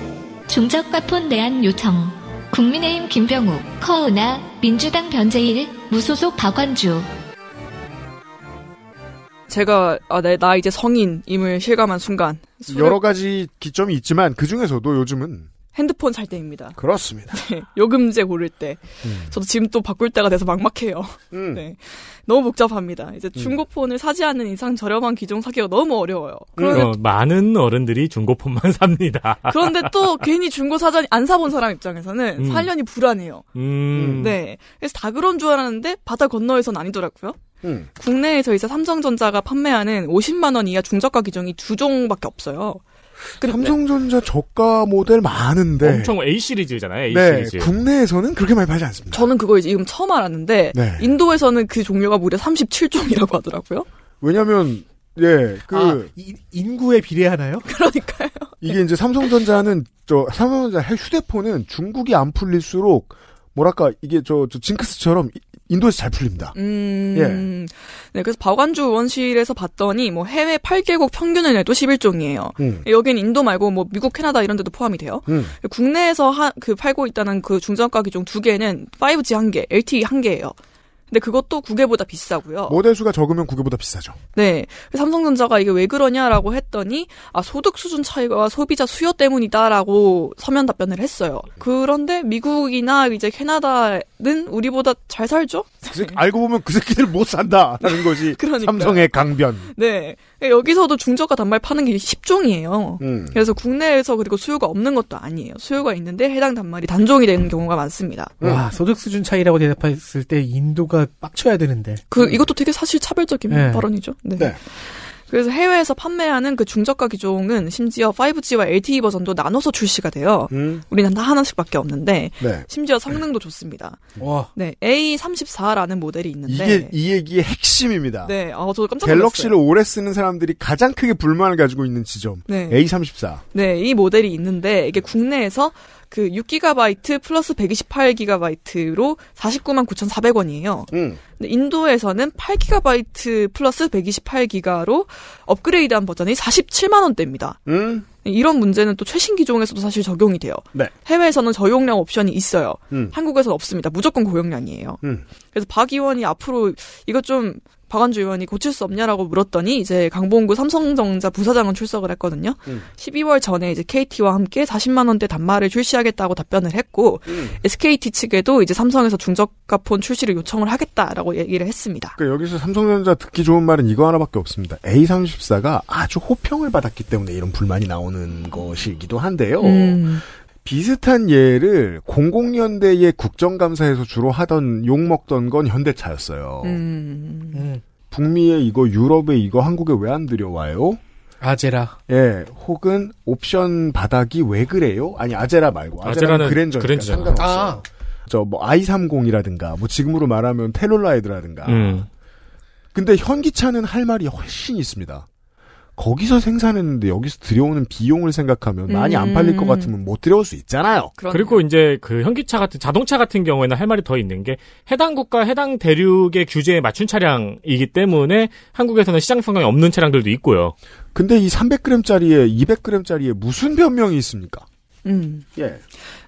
중저가폰 내한 요청. 국민의힘 김병욱, 커은아, 민주당 변재일, 무소속 박완주. 제가, 아, 네, 나 이제 성인임을 실감한 순간. 여러 가지 기점이 있지만 그 중에서도 요즘은 핸드폰 살 때입니다. 그렇습니다. 네, 요금제 고를 때. 음. 저도 지금 또 바꿀 때가 돼서 막막해요. 음. 네. 너무 복잡합니다. 이제 중고폰을 사지 않는 이상 저렴한 기종 사기가 너무 어려워요. 그런데, 어, 많은 어른들이 중고폰만 삽니다. 그런데 또 괜히 중고 사전 안 사본 사람 입장에서는 음. 살려니 불안해요. 음. 네. 그래서 다 그런 줄 알았는데 바다 건너에선 아니더라고요. 음. 국내에서 이제 삼성전자가 판매하는 50만 원 이하 중저가 기종이 두 종밖에 없어요. 근데 삼성전자 저가 모델 많은데 엄청 A 시리즈잖아요. A 네, 시리즈. 국내에서는 그렇게 많이 팔지 않습니다. 저는 그거 이제 지금 처음 알았는데 네. 인도에서는 그 종류가 무려 37종이라고 하더라고요. 왜냐면 예, 그 아, 이- 인구에 비례하나요? 그러니까요. 이게 이제 삼성전자는 저 삼성전자 휴대폰은 중국이 안 풀릴수록 뭐랄까 이게 저, 저 징크스처럼 이- 인도에서 잘 풀립니다. 음. 예. 네, 그래서 박완주 의원실에서 봤더니 뭐 해외 8개국 평균을 내도 11종이에요. 음. 여긴 인도 말고 뭐 미국, 캐나다 이런 데도 포함이 돼요. 음. 국내에서 하, 그 팔고 있다는 그 중저가 기종 두 개는 5G 한 개, LTE 한 개예요. 근데 그것도 구개보다 비싸고요. 모델 수가 적으면 구개보다 비싸죠. 네. 삼성전자가 이게 왜 그러냐라고 했더니 아 소득 수준 차이가 소비자 수요 때문이다라고 서면 답변을 했어요. 그런데 미국이나 이제 캐나다는 우리보다 잘 살죠? 그 알고 보면 그 새끼들 못 산다라는 거지. 삼성의 강변. 네. 여기서도 중저가 단말 파는 게 10종이에요. 음. 그래서 국내에서 그리고 수요가 없는 것도 아니에요. 수요가 있는데 해당 단말이 단종이 되는 경우가 많습니다. 와, 소득 수준 차이라고 대답했을 때 인도가 빡쳐야 되는데. 그 이것도 되게 사실 차별적인 네. 발언이죠. 네. 네. 그래서 해외에서 판매하는 그 중저가 기종은 심지어 5G와 LTE 버전도 나눠서 출시가 돼요. 음. 우리는 다 하나씩밖에 없는데 네. 심지어 성능도 좋습니다. 와, 네, A34라는 모델이 있는데 이게 이 얘기의 핵심입니다. 네, 아, 저도 깜짝 갤럭시를 놀랐어요. 오래 쓰는 사람들이 가장 크게 불만을 가지고 있는 지점. 네. A34. 네, 이 모델이 있는데 이게 국내에서 그 6GB 플러스 128GB로 49만 9,400원이에요. 음. 근데 인도에서는 8GB 플러스 128기가로 업그레이드한 버전이 47만 원대입니다. 음. 이런 문제는 또 최신 기종에서도 사실 적용이 돼요. 네. 해외에서는 저용량 옵션이 있어요. 음. 한국에서는 없습니다. 무조건 고용량이에요. 음. 그래서 박 의원이 앞으로 이것 좀 박완주 의원이 고칠 수 없냐라고 물었더니 이제 강봉구 삼성전자 부사장은 출석을 했거든요. 음. 12월 전에 이제 KT와 함께 40만 원대 단말을 출시하겠다고 답변을 했고 음. SKT 측에도 이제 삼성에서 중저가 폰 출시를 요청을 하겠다라고 얘기를 했습니다. 그 여기서 삼성전자 듣기 좋은 말은 이거 하나밖에 없습니다. A34가 아주 호평을 받았기 때문에 이런 불만이 나오는 것이기도 한데요. 음. 비슷한 예를 00년대의 국정감사에서 주로 하던 욕먹던 건 현대차였어요. 음. 음. 북미에 이거, 유럽에 이거, 한국에 왜 안 들여와요? 아제라. 예, 혹은 옵션 바닥이 왜 그래요? 아니 아제라 말고 아제라는 그랜저니까 그랜저잖아. 상관없어요. 아, 저뭐 i30이라든가 뭐 지금으로 말하면 텔룰라이드라든가. 음. 근데 현기차는 할 말이 훨씬 있습니다. 거기서 생산했는데 여기서 들여오는 비용을 생각하면 많이 안 팔릴 것 음. 같으면 못 들여올 수 있잖아요. 그러네요. 그리고 이제 그 현기차 같은 자동차 같은 경우에는 할 말이 더 있는 게 해당 국가 해당 대륙의 규제에 맞춘 차량이기 때문에 한국에서는 시장 성향이 없는 차량들도 있고요. 근데 이 300g짜리에 200g짜리에 무슨 변명이 있습니까? 음. 예.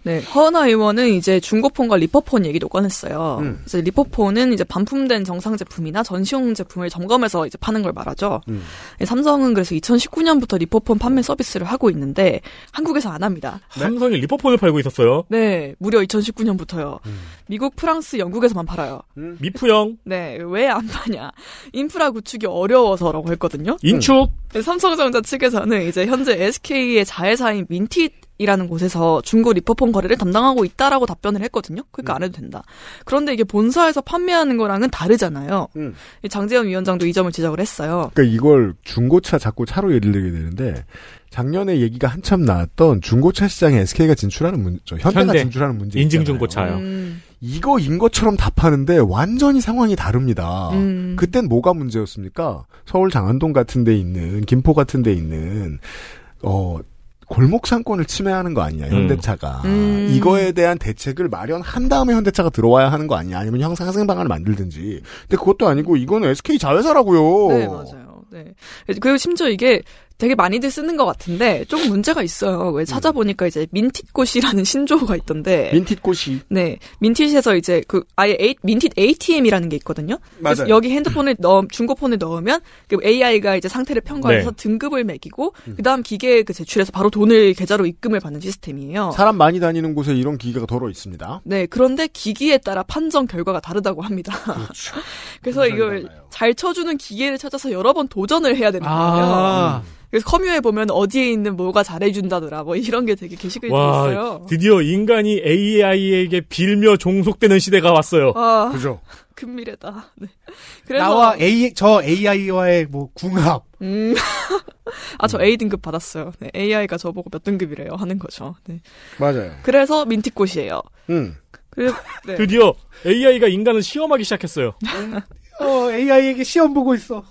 네, 허은아 의원은 이제 중고폰과 리퍼폰 얘기도 꺼냈어요. 음. 그래서 리퍼폰은 이제 반품된 정상 제품이나 전시용 제품을 점검해서 이제 파는 걸 말하죠. 음. 네, 삼성은 그래서 2019년부터 리퍼폰 판매 서비스를 하고 있는데 한국에서 안 합니다. 삼성이 리퍼폰을 팔고 있었어요. 네, 무려 2019년부터요. 음. 미국, 프랑스, 영국에서만 팔아요. 미프영, 네, 왜 안 파냐? 인프라 구축이 어려워서라고 했거든요. 인축, 네, 삼성전자 측에서는 이제 현재 SK의 자회사인 민팃 이라는 곳에서 중고 리퍼폰 거래를 담당하고 있다라고 답변을 했거든요. 그러니까 안 해도 된다. 그런데 이게 본사에서 판매하는 거랑은 다르잖아요. 음. 이 장재현 위원장도 이 점을 지적을 했어요. 그러니까 이걸 중고차 자꾸 차로 예를 들게 되는데 작년에 얘기가 한참 나왔던 중고차 시장에 SK가 진출하는 문, 저 현대가 현대. 진출하는 문제 인증. 중고차요. 음, 이거인 것처럼 다 파는데 완전히 상황이 다릅니다. 음. 그땐 뭐가 문제였습니까? 서울 장안동 같은 데 있는 김포 같은 데 있는 어 골목 상권을 침해하는 거 아니냐 현대차가 음. 이거에 대한 대책을 마련한 다음에 현대차가 들어와야 하는 거 아니냐 아니면 형상 상생 방안을 만들든지 근데 그것도 아니고 이거는 SK 자회사라고요. 네, 맞아요. 네. 그리고 심지어 이게 되게 많이들 쓰는 것 같은데 좀 문제가 있어요. 왜 찾아보니까 이제 민티꽃이라는 신조어가 있던데. 민티꽃이 네, 민티에서 이제 그 아예 A, 민tit ATM이라는 게 있거든요. 맞아요. 여기 핸드폰을 넣 중고폰을 넣으면 그 AI가 이제 상태를 평가해서 네. 등급을 매기고 그다음 기계에 그 제출해서 바로 돈을 계좌로 입금을 받는 시스템이에요. 사람 많이 다니는 곳에 이런 기계가 덜어 있습니다. 네, 그런데 기기에 따라 판정 결과가 다르다고 합니다. 그렇죠. 그래서 이걸 달라요. 잘 쳐주는 기계를 찾아서 여러 번 도전을 해야 되는 거예요. 아, 그래서 커뮤에 보면 어디에 있는 뭐가 잘해준다더라, 뭐 이런 게 되게 게시글이 와, 있어요. 드디어 인간이 AI에게 빌며 종속되는 시대가 왔어요. 아, 그죠? 큰미래다. 네. 그래서 나와 A 저 AI와의 뭐 궁합. 음. 아, 저 A 등급 받았어요. 네, AI가 저보고 몇 등급이래요 하는 거죠. 네. 맞아요. 그래서 민티꽃이에요. 음. 그래, 네. 드디어 AI가 인간을 시험하기 시작했어요. 어 AI에게 시험 보고 있어.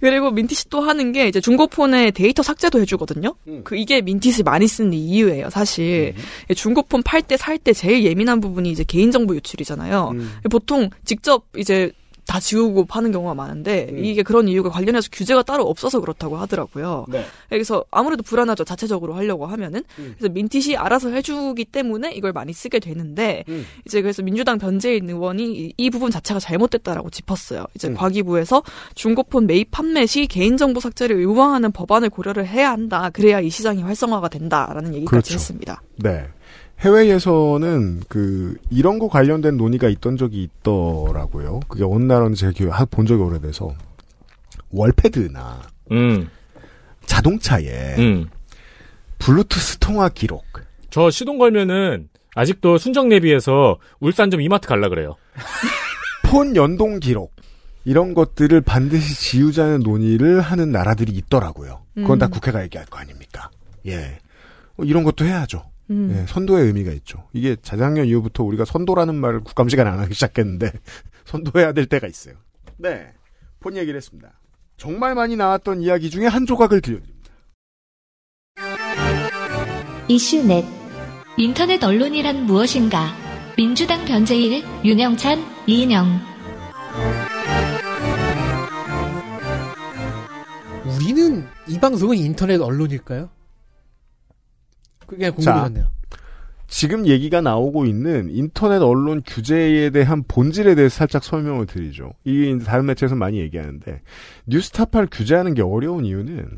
그리고 민티시 또 하는 게 이제 중고폰에 데이터 삭제도 해주거든요. 음. 그 이게 민티시 많이 쓰는 이유예요, 사실. 중고폰 팔 때살때 제일 예민한 부분이 이제 개인정보 유출이잖아요. 음. 보통 직접 이제 다 지우고 파는 경우가 많은데 음. 이게 그런 이유가 관련해서 규제가 따로 없어서 그렇다고 하더라고요. 네. 그래서 아무래도 불안하죠. 자체적으로 하려고 하면은. 음. 그래서 민티시 알아서 해주기 때문에 이걸 많이 쓰게 되는데 음. 이제 그래서 민주당 변재인 의원이 이, 이 부분 자체가 잘못됐다라고 짚었어요. 이제 음. 과기부에서 중고폰 매입 판매 시 개인정보 삭제를 의무화하는 법안을 고려를 해야 한다. 그래야 이 시장이 활성화가 된다라는 얘기까지 그렇죠. 했습니다. 네. 해외에서는 그 이런 거 관련된 논의가 있던 적이 있더라고요. 그게 어느 나라는 제가 기억 본 적이 오래돼서 월패드나 음, 자동차에 음. 블루투스 통화 기록 저 시동 걸면은 아직도 순정 내비에서 울산점 이마트 갈라 그래요. 폰 연동 기록 이런 것들을 반드시 지우자는 논의를 하는 나라들이 있더라고요. 그건 다 음. 국회가 얘기할 거 아닙니까? 예. 어, 이런 것도 해야죠. 음. 예, 선도의 의미가 있죠. 이게 자작년 이후부터 우리가 선도라는 말을 국감 시간에 안 하기 시작했는데 선도해야 될 때가 있어요. 네. 폰 얘기를 했습니다. 정말 많이 나왔던 이야기 중에 한 조각을 들려드립니다. 이슈넷 인터넷 언론이란 무엇인가? 민주당 변재일, 윤영찬, 이인영. 우리는 이 방송은 인터넷 언론일까요? 그게 궁금해졌네요. 지금 얘기가 나오고 있는 인터넷 언론 규제에 대한 본질에 대해서 살짝 설명을 드리죠. 이게 이제 다른 매체에서 많이 얘기하는데 뉴스타파를 규제하는 게 어려운 이유는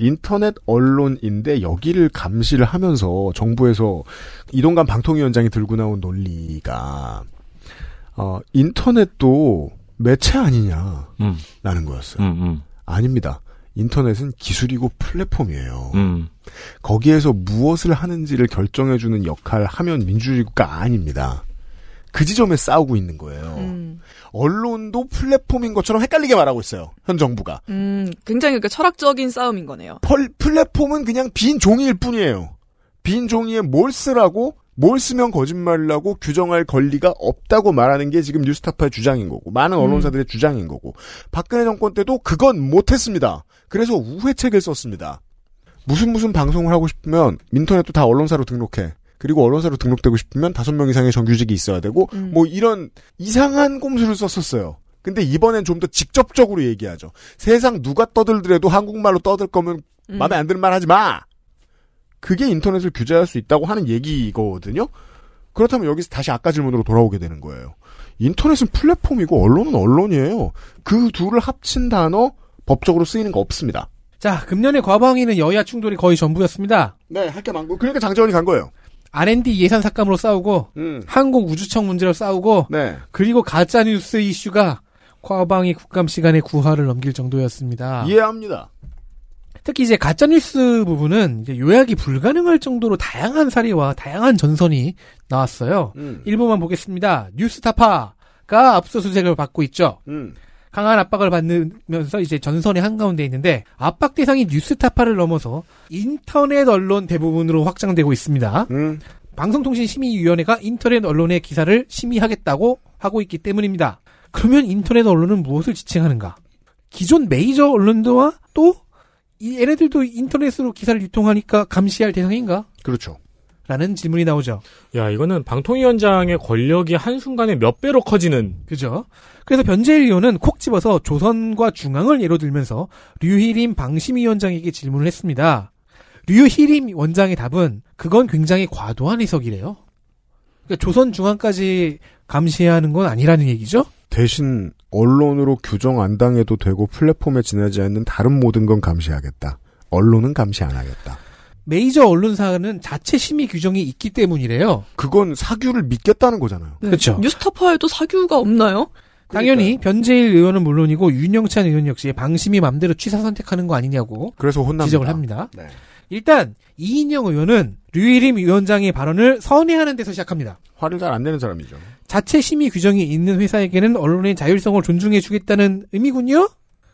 인터넷 언론인데 여기를 감시를 하면서 정부에서 이동관 방통위원장이 들고 나온 논리가 어, 인터넷도 매체 아니냐라는 음, 거였어요. 음, 음, 아닙니다. 인터넷은 기술이고 플랫폼이에요. 음. 거기에서 무엇을 하는지를 결정해주는 역할을 하면 민주주의가 아닙니다. 그 지점에 싸우고 있는 거예요. 음. 언론도 플랫폼인 것처럼 헷갈리게 말하고 있어요. 현 정부가. 음, 굉장히 그러니까 철학적인 싸움인 거네요. 펄, 플랫폼은 그냥 빈 종이일 뿐이에요. 빈 종이에 뭘 쓰라고 뭘 쓰면 거짓말이라고 규정할 권리가 없다고 말하는 게 지금 뉴스타파의 주장인 거고 많은 언론사들의 주장인 거고 박근혜 정권 때도 그건 못했습니다. 그래서 우회책을 썼습니다. 무슨 무슨 방송을 하고 싶으면 인터넷도 다 언론사로 등록해. 그리고 언론사로 등록되고 싶으면 다섯 명 이상의 정규직이 있어야 되고 음. 뭐 이런 이상한 꼼수를 썼었어요. 근데 이번엔 좀 더 직접적으로 얘기하죠. 세상 누가 떠들더라도 한국말로 떠들 거면 음. 마음에 안 드는 말 하지 마. 그게 인터넷을 규제할 수 있다고 하는 얘기거든요. 그렇다면 여기서 다시 아까 질문으로 돌아오게 되는 거예요. 인터넷은 플랫폼이고 언론은 언론이에요. 그 둘을 합친 단어 법적으로 쓰이는 거 없습니다. 자, 금년에 과방위는 여야 충돌이 거의 전부였습니다. 네, 할 게 많고 그러니까 장재원이 간 거예요. R&D 예산 삭감으로 싸우고 음. 항공 우주청 문제로 싸우고 네. 그리고 가짜 뉴스 이슈가 과방위 국감 시간에 구화를 넘길 정도였습니다. 이해합니다. 특히 이제 가짜뉴스 부분은 이제 요약이 불가능할 정도로 다양한 사례와 다양한 전선이 나왔어요. 음. 일부만 보겠습니다. 뉴스타파가 압수 수색을 받고 있죠. 음. 강한 압박을 받으면서 이제 전선의 한가운데 있는데 압박 대상이 뉴스타파를 넘어서 인터넷 언론 대부분으로 확장되고 있습니다. 음. 방송통신심의위원회가 인터넷 언론의 기사를 심의하겠다고 하고 있기 때문입니다. 그러면 인터넷 언론은 무엇을 지칭하는가? 기존 메이저 언론들과 또 이 얘네들도 인터넷으로 기사를 유통하니까 감시할 대상인가? 그렇죠. 라는 질문이 나오죠. 야, 이거는 방통위원장의 권력이 한순간에 몇 배로 커지는. 그죠? 그래서 변재일 의원은 콕 집어서 조선과 중앙을 예로 들면서 류희림 방심위원장에게 질문을 했습니다. 류희림 원장의 답은 그건 굉장히 과도한 해석이래요. 그러니까 조선 중앙까지 감시해야 하는 건 아니라는 얘기죠? 대신 언론으로 규정 안 당해도 되고 플랫폼에 지나지 않는 다른 모든 건 감시하겠다. 언론은 감시 안 하겠다. 메이저 언론사는 자체 심의 규정이 있기 때문이래요. 그건 사규를 믿겠다는 거잖아요. 네. 그렇죠. 뉴스타파에도 사규가 없나요? 당연히 변재일 의원은 물론이고 윤영찬 의원 역시 방심이 맘대로 취사 선택하는 거 아니냐고 그래서 혼납니다. 지적을 합니다. 네. 일단 이인영 의원은 류일임 위원장의 발언을 선회하는 데서 시작합니다. 화를 잘 안 내는 사람이죠. 자체 심의 규정이 있는 회사에게는 언론의 자율성을 존중해 주겠다는 의미군요.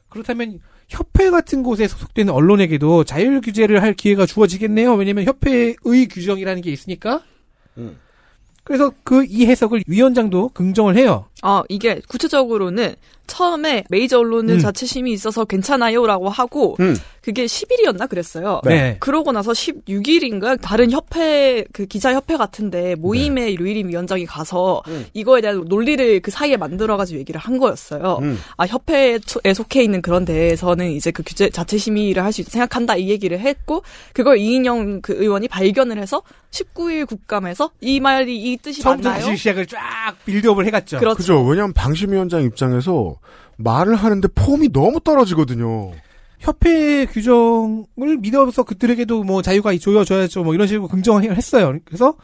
그렇다면 협회 같은 곳에 소속된 언론에게도 자율 규제를 할 기회가 주어지겠네요. 왜냐면 협회의 규정이라는 게 있으니까. 음. 그래서 그 이 해석을 위원장도 긍정을 해요. 아, 이게 구체적으로는 처음에 메이저 언론은 음. 자체 심의 있어서 괜찮아요라고 하고 음. 그게 10일이었나 그랬어요. 네. 그러고 나서 16일인가 다른 협회 그 기자 협회 같은데 모임에 류일임 위원장이 가서 음. 이거에 대한 논리를 그 사이에 만들어 가지고 얘기를 한 거였어요. 음. 아 협회에 속해 있는 그런 데에서는 이제 그 규제 자체 심의를 할 수 있다 생각한다 이 얘기를 했고 그걸 이인영 그 의원이 발견을 해서 19일 국감에서 이 말이 이 뜻이 처음부터 맞나요? 다시 시작을 쫙 빌드업을 해갔죠. 그렇죠. 그죠. 왜냐하면 방심위원장 입장에서 말을 하는데 폼이 너무 떨어지거든요. 협회 규정을 믿어서 그들에게도 뭐 자유가 조여줘야죠. 뭐 이런 식으로 긍정을 했어요. 그래서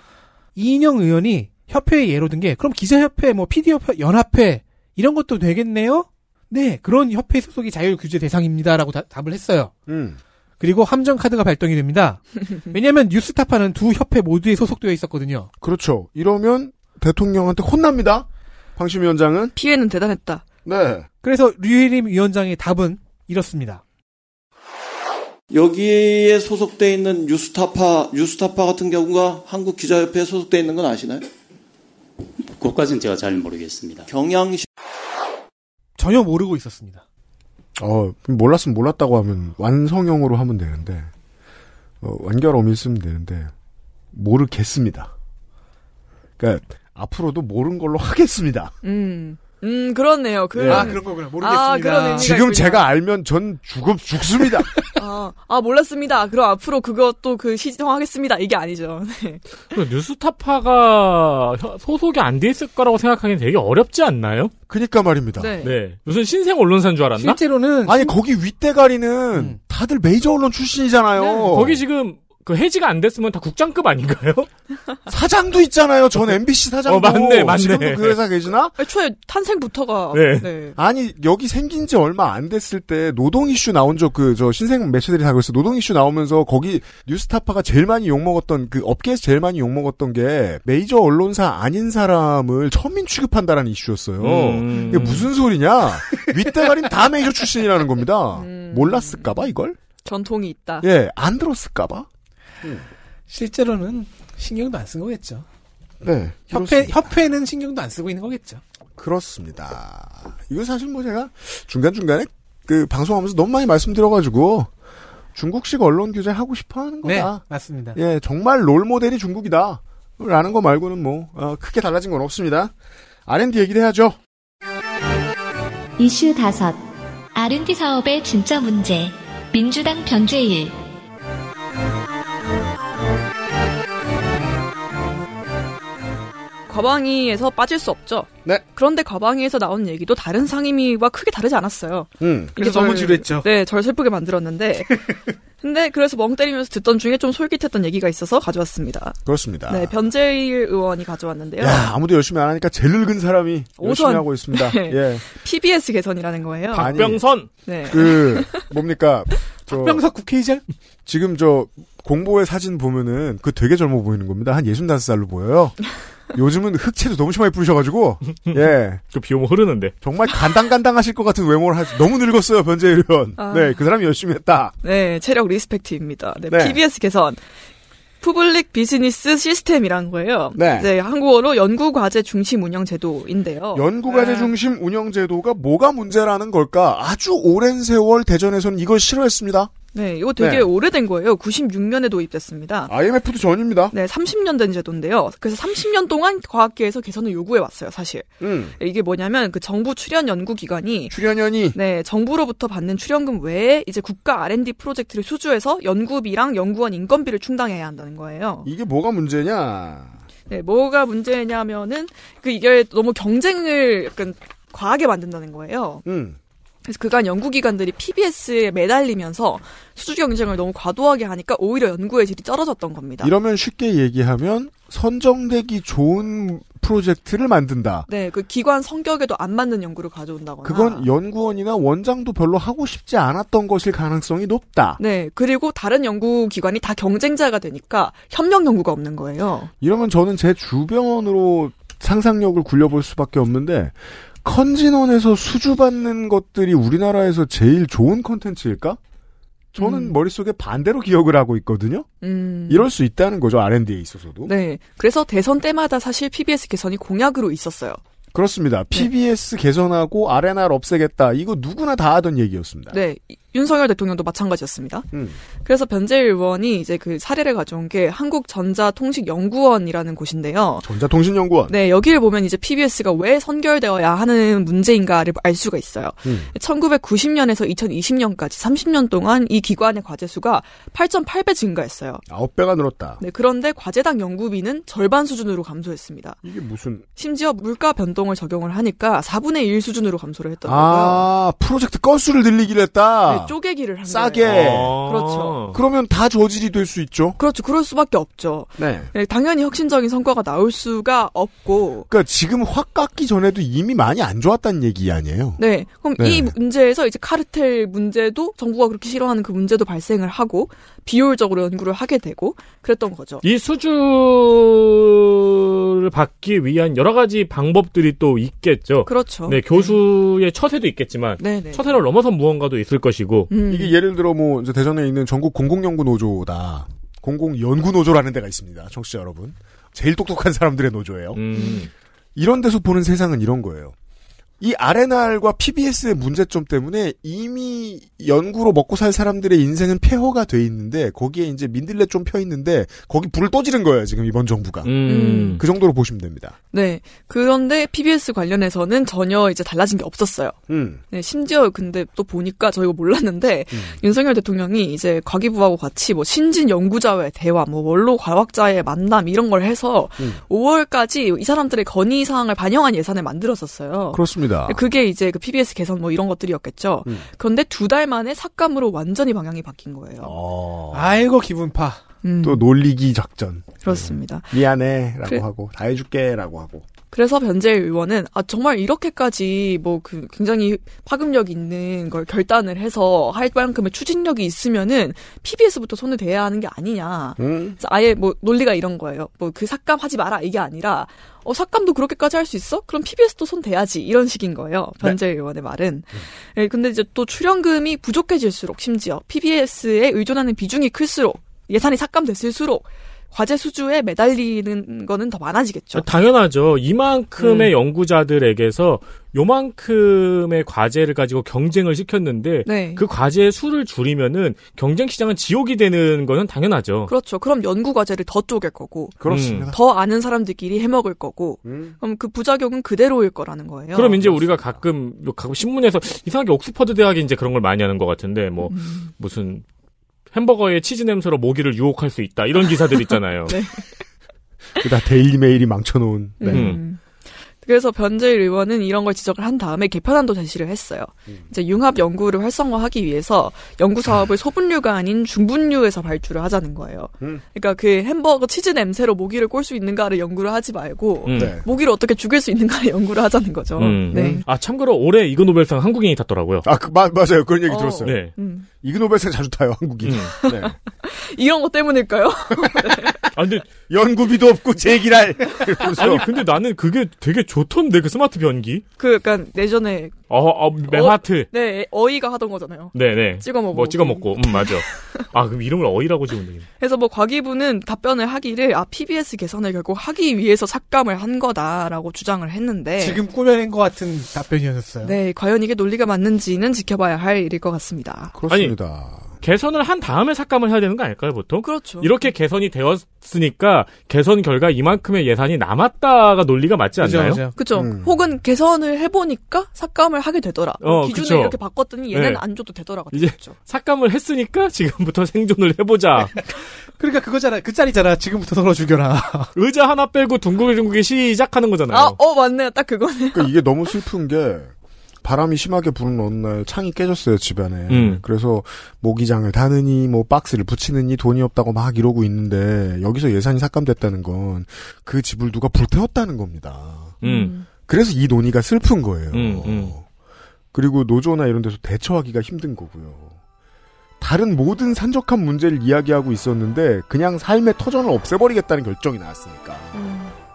이인영 의원이 협회에 예로 든 게 그럼 기자협회, 뭐 PD협회, 연합회 이런 것도 되겠네요? 네, 그런 협회 소속이 자율 규제 대상입니다라고 다- 답을 했어요. 음. 그리고 함정 카드가 발동이 됩니다. 왜냐하면 뉴스타파는 두 협회 모두에 소속되어 있었거든요. 그렇죠. 이러면 대통령한테 혼납니다. 방심 위원장은. 피해는 대단했다. 네. 그래서 류일임 위원장의 답은 이렇습니다. 여기에 소속돼 있는 뉴스타파, 뉴스타파 같은 경우가 한국 기자협회에 소속돼 있는 건 아시나요? 그것까지는 제가 잘 모르겠습니다. 경향시 전혀 모르고 있었습니다. 어, 몰랐으면 몰랐다고 하면 완성형으로 하면 되는데, 어, 완결어민 쓰면 되는데, 모르겠습니다. 그러니까 앞으로도 모른 걸로 하겠습니다. 음. 음, 그렇네요. 그, 네. 아, 그런 거구나. 모르겠습니다. 아, 그런 지금 있군요. 제가 알면 전 죽음 죽습니다. 아, 아, 몰랐습니다. 그럼 앞으로 그것도 그 시정하겠습니다. 이게 아니죠. 네. 그 뉴스타파가 혀- 소속이 안 돼 있을 거라고 생각하기엔 되게 어렵지 않나요? 그니까 말입니다. 네. 네. 무슨 신생 언론사인 줄 알았나? 실제로는 아니 거기 윗대가리는 음. 다들 메이저 언론 출신이잖아요. 거기 지금 그 해지가 안 됐으면 다 국장급 아닌가요? 사장도 있잖아요. 전 MBC 사장도. 어, 맞네, 맞네. 지금도 그 회사 계시나? 애초에 탄생부터가. 네. 네. 아니 여기 생긴 지 얼마 안 됐을 때 노동 이슈 나온 적 그 저 신생 매체들이 다 그랬어. 노동 이슈 나오면서 거기 뉴스타파가 제일 많이 욕 먹었던 그 업계에서 제일 많이 욕 먹었던 게 메이저 언론사 아닌 사람을 천민 취급한다라는 이슈였어요. 음. 이게 무슨 소리냐? 윗대가리는 다 메이저 출신이라는 겁니다. 음. 몰랐을까봐 이걸? 전통이 있다. 예, 안 들었을까봐. 실제로는 신경도 안 쓴 거겠죠. 네. 협회 협회는 신경도 안 쓰고 있는 거겠죠. 그렇습니다. 이거 사실 뭐 제가 중간중간에 그 방송하면서 너무 많이 말씀드려가지고 중국식 언론 규제 하고 싶어 하는 거다. 네, 맞습니다. 예, 정말 롤 모델이 중국이다. 라는 거 말고는 뭐, 어, 크게 달라진 건 없습니다. R&D 얘기를 해야죠. 이슈 다섯 R&D 사업의 진짜 문제. 민주당 변제일. 과방위에서 빠질 수 없죠. 네. 그런데 과방위에서 나온 얘기도 다른 상임위와 크게 다르지 않았어요. 음. 그래서 이게 너무 절- 지루했죠. 네, 절 슬프게 만들었는데. 근데 그래서 멍 때리면서 듣던 중에 좀 솔깃했던 얘기가 있어서 가져왔습니다. 그렇습니다. 네, 변재일 의원이 가져왔는데요. 야, 아무도 열심히 안 하니까 제일 늙은 사람이 열심히 오선. 하고 있습니다. 네. 예. PBS 개선이라는 거예요. 박병선. 네. 그, 뭡니까. 저, 박병석 국회의장? 지금 저, 공보의 사진 보면은 그 되게 젊어 보이는 겁니다. 한 65살로 보여요. 요즘은 흑채도 너무 심하게 뿌리셔가지고, 예. 그 비 오면 흐르는데. 정말 간당간당하실 것 같은 외모를 하시, 너무 늙었어요, 변재일 의원. 아. 네, 그 사람이 열심히 했다. 네, 체력 리스펙트입니다. 네, 네. PBS 개선. 푸블릭 비즈니스 시스템이란 거예요. 네. 이제 한국어로 연구 과제 중심 운영 제도인데요. 연구 과제 네. 중심 운영 제도가 뭐가 문제라는 걸까? 아주 오랜 세월 대전에서는 이걸 싫어했습니다. 네, 이거 되게 네. 오래된 거예요. 96년에 도입됐습니다. IMF도 전입니다. 네, 30년 된 제도인데요. 그래서 30년 동안 과학계에서 개선을 요구해 왔어요, 사실. 음. 이게 뭐냐면 그 정부 출연 연구 기관이 출연연이 네, 정부로부터 받는 출연금 외에 이제 국가 R&D 프로젝트를 수주해서 연구비랑 연구원 인건비를 충당해야 한다는 거예요. 이게 뭐가 문제냐? 네, 뭐가 문제냐면은 그 이게 너무 경쟁을 약간 과하게 만든다는 거예요. 음. 그래서 그간 연구기관들이 PBS에 매달리면서 수주 경쟁을 너무 과도하게 하니까 오히려 연구의 질이 떨어졌던 겁니다. 이러면 쉽게 얘기하면 선정되기 좋은 프로젝트를 만든다. 네, 그 기관 성격에도 안 맞는 연구를 가져온다거나. 그건 연구원이나 원장도 별로 하고 싶지 않았던 것일 가능성이 높다. 네, 그리고 다른 연구 기관이 다 경쟁자가 되니까 협력 연구가 없는 거예요. 이러면 저는 제 주변으로 상상력을 굴려볼 수밖에 없는데 컨진원에서 수주받는 것들이 우리나라에서 제일 좋은 컨텐츠일까? 저는 음. 머릿속에 반대로 기억을 하고 있거든요. 음. 이럴 수 있다는 거죠. R&D에 있어서도. 네, 그래서 대선 때마다 사실 PBS 개선이 공약으로 있었어요. 그렇습니다. PBS 개선하고 R&R 없애겠다. 이거 누구나 다 하던 얘기였습니다. 네, 이- 윤석열 대통령도 마찬가지였습니다. 음. 그래서 변재일 의원이 이제 그 사례를 가져온 게 한국전자통식연구원이라는 곳인데요. 전자통신연구원. 네, 여기를 보면 이제 PBS가 왜 선결되어야 하는 문제인가를 알 수가 있어요. 음. 1990년에서 2020년까지 30년 동안 이 기관의 과제 수가 8.8배 증가했어요. 9배가 늘었다. 네, 그런데 과제당 연구비는 절반 수준으로 감소했습니다. 이게 무슨 심지어 물가 변동을 적용을 하니까 4분의 1 수준으로 감소를 했던 거고요. 아 프로젝트 건수를 늘리기로 했다. 네, 쪼개기를 한 싸게. 거예요. 그렇죠. 그러면 다 저질이 될 수 있죠. 그렇죠. 그럴 수밖에 없죠. 네. 네, 당연히 혁신적인 성과가 나올 수가 없고 그러니까 지금 확 깎기 전에도 이미 많이 안 좋았다는 얘기 아니에요. 네. 그럼 네. 이 문제에서 이제 카르텔 문제도 정부가 그렇게 싫어하는 그 문제도 발생을 하고 비효율적으로 연구를 하게 되고 그랬던 거죠. 이 수주를 받기 위한 여러 가지 방법들이 또 있겠죠. 그렇죠. 네, 교수의 처세도 있겠지만 네 네. 처세를 넘어선 무언가도 있을 것이고 음. 이게 예를 들어 뭐 이제 대전에 있는 전국 공공연구 노조다. 공공연구 노조라는 데가 있습니다. 청취자 여러분. 제일 똑똑한 사람들의 노조예요. 음. 이런 데서 보는 세상은 이런 거예요. 이 R&R과 PBS의 문제점 때문에 이미 연구로 먹고 살 사람들의 인생은 폐허가 돼 있는데 거기에 이제 민들레 좀 펴 있는데 거기 불을 또 지른 거예요 지금 이번 정부가 음. 그 정도로 보시면 됩니다. 네. 그런데 PBS 관련해서는 전혀 이제 달라진 게 없었어요. 음. 네, 심지어 근데 또 보니까 저희가 몰랐는데 윤석열 대통령이 이제 과기부하고 같이 뭐 신진 연구자와의 대화, 뭐 원로 과학자의 만남 이런 걸 해서 음. 5월까지 이 사람들의 건의 사항을 반영한 예산을 만들었었어요. 그렇습니다. 그게 이제 그 PBS 개선 뭐 이런 것들이었겠죠. 음. 그런데 두 달 만에 삭감으로 완전히 방향이 바뀐 거예요. 어. 아이고 기분파. 음, 또 놀리기 작전 그렇습니다. 미안해라고 그래. 하고 다 해줄게라고 하고 그래서 변재일 의원은 아 정말 이렇게까지 뭐 그 굉장히 파급력 있는 걸 결단을 해서 할 만큼의 추진력이 있으면은 PBS부터 손을 대야 하는 게 아니냐. 음. 아예 뭐 논리가 이런 거예요. 뭐 그 삭감하지 마라 이게 아니라 어 삭감도 그렇게까지 할 수 있어? 그럼 PBS도 손 대야지 이런 식인 거예요. 변재일 의원의 말은. 예, 근데 이제 또 출연금이 부족해질수록 심지어 PBS에 의존하는 비중이 클수록 예산이 삭감됐을수록 과제 수주에 매달리는 거는 더 많아지겠죠. 당연하죠. 이만큼의 음. 연구자들에게서 요만큼의 과제를 가지고 경쟁을 시켰는데 네. 그 과제의 수를 줄이면은 경쟁 시장은 지옥이 되는 거는 당연하죠. 그렇죠. 그럼 연구 과제를 더 쪼갤 거고, 그렇습니다. 더 아는 사람들끼리 해먹을 거고, 음. 그럼 그 부작용은 그대로일 거라는 거예요. 그럼 이제 우리가 가끔 가끔 신문에서 이상하게 옥스퍼드 대학이 이제 그런 걸 많이 하는 것 같은데 뭐 음. 무슨 햄버거에 치즈 냄새로 모기를 유혹할 수 있다 이런 기사들 있잖아요. 네. 그다 데일리 메일이 망쳐놓은. 네. 음. 그래서 변재일 의원은 이런 걸 지적을 한 다음에 개편안도 제시를 했어요. 이제 융합 연구를 활성화하기 위해서 연구 사업을 소분류가 아닌 중분류에서 발주를 하자는 거예요. 음. 그러니까 그 햄버거 치즈 냄새로 모기를 꼴 수 있는가를 연구를 하지 말고 음. 네. 모기를 어떻게 죽일 수 있는가를 연구를 하자는 거죠. 음. 네. 아 참고로 올해 이그 노벨상 한국인이 탔더라고요. 아, 그, 마, 맞아요. 그런 얘기 어. 들었어요. 네. 음. 이그 노벨상 자주 타요, 한국이. 음. 네. 이런 것 때문일까요? 아 근데 연구비도 없고 제기랄. 아니 근데 나는 그게 되게 좋던데 그 스마트 변기. 그 약간 예전에 어, 어 매화트. 네 어이가 하던 거잖아요. 네네. 찍어 먹고. 뭐 찍어 먹고. 음 맞아. 아 그럼 이름을 어이라고 지었네. 그래서 뭐 과기부는 답변을 하기를 아 PBS 개선을 결국 하기 위해서 삭감을 한 거다라고 주장을 했는데 지금 꾸며낸 것 같은 답변이었어요. 네 과연 이게 논리가 맞는지는 지켜봐야 할 일일 것 같습니다. 그렇습니다. 개선을 한 다음에 삭감을 해야 되는 거 아닐까요, 보통? 그렇죠. 이렇게 개선이 되었으니까 개선 결과 이만큼의 예산이 남았다가 논리가 맞지 않나요? 그죠. 음. 혹은 개선을 해보니까 삭감을 하게 되더라. 어, 기준을 그쵸. 이렇게 바꿨더니 얘는 네. 안 줘도 되더라가 이제 되겠죠. 삭감을 했으니까 지금부터 생존을 해보자. 그러니까 그거잖아. 그 짤이잖아. 지금부터 서로 죽여라. 의자 하나 빼고 둥글둥글이 시작하는 거잖아요. 아, 어 맞네요. 딱 그거네. 그러니까 이게 너무 슬픈 게 바람이 심하게 부는 어느 날 창이 깨졌어요 집 안에. 음. 그래서 모기장을 다느니 뭐 박스를 붙이느니 돈이 없다고 막 이러고 있는데 여기서 예산이 삭감됐다는 건 그 집을 누가 불태웠다는 겁니다. 음. 그래서 이 논의가 슬픈 거예요. 음, 음. 그리고 노조나 이런 데서 대처하기가 힘든 거고요. 다른 모든 산적한 문제를 이야기하고 있었는데 그냥 삶의 터전을 없애버리겠다는 결정이 나왔으니까.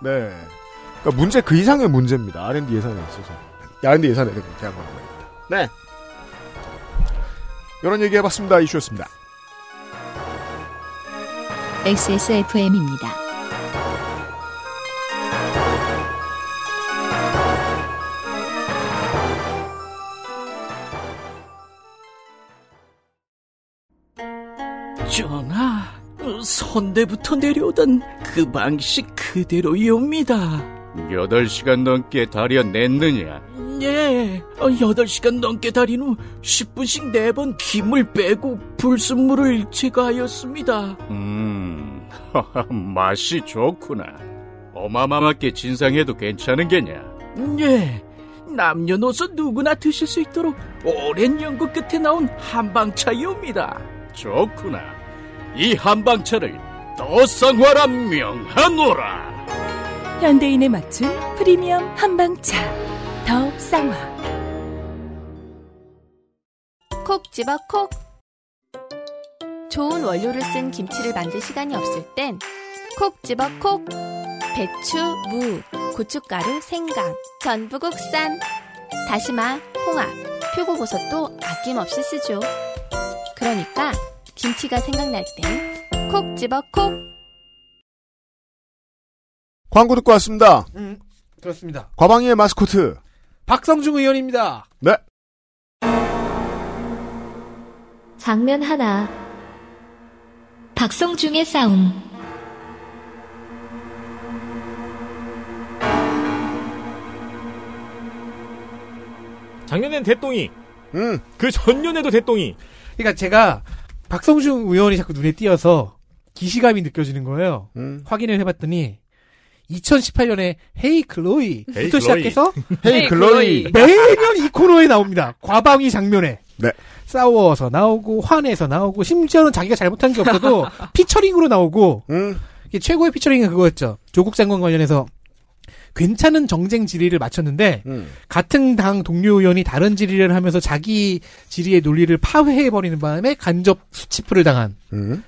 네. 그러니까 문제 그 이상의 문제입니다. R&D 예산에 있어서. R&D 예산에 대한 겁니다. 네. 이런 얘기 해봤습니다. 이슈였습니다. XSFM입니다. 전하, 선대부터 내려오던 그 방식 그대로이옵니다. 8시간 넘게 다려냈느냐? 예, 어, 8시간 넘게 달인 후 10분씩 4번 김을 빼고 불순물을 제거하였습니다. 음, 맛이 좋구나. 어마마하게 진상해도 괜찮은 게냐? 예, 남녀노소 누구나 드실 수 있도록 오랜 연구 끝에 나온 한방차이옵니다. 좋구나. 이 한방차를 더 쌍화라 명하노라. 현대인에 맞춘 프리미엄 한방차 더 쌍화 콕 집어 콕. 좋은 원료를 쓴 김치를 만들 시간이 없을 땐 콕 집어 콕. 배추, 무, 고춧가루, 생강, 전부 국산. 다시마, 홍합, 표고버섯도 아낌없이 쓰죠. 그러니까 김치가 생각날 땐 콕 집어 콕. 광고 듣고 왔습니다. 음, 그렇습니다. 과방위의 마스코트. 박성중 의원입니다. 네. 장면 하나. 박성중의 싸움. 작년엔 대똥이. 음. 그 전년에도 대똥이. 그러니까 제가 박성중 의원이 자꾸 눈에 띄어서 기시감이 느껴지는 거예요. 음. 확인을 해봤더니 2018년에 헤이 클로이부터 헤이 클로이. 시작해서 헤이 클로이. 매년 이 코너에 나옵니다. 과방위 장면에. 네. 싸워서 나오고 화내서 나오고 심지어는 자기가 잘못한 게 없어도 피처링으로 나오고 음. 이게 최고의 피처링은 그거였죠. 조국 장관 관련해서 괜찮은 정쟁 질의를 마쳤는데 음. 같은 당 동료 의원이 다른 질의를 하면서 자기 질의의 논리를 파회해 버리는 바람에 간접 수치풀을 당한 음.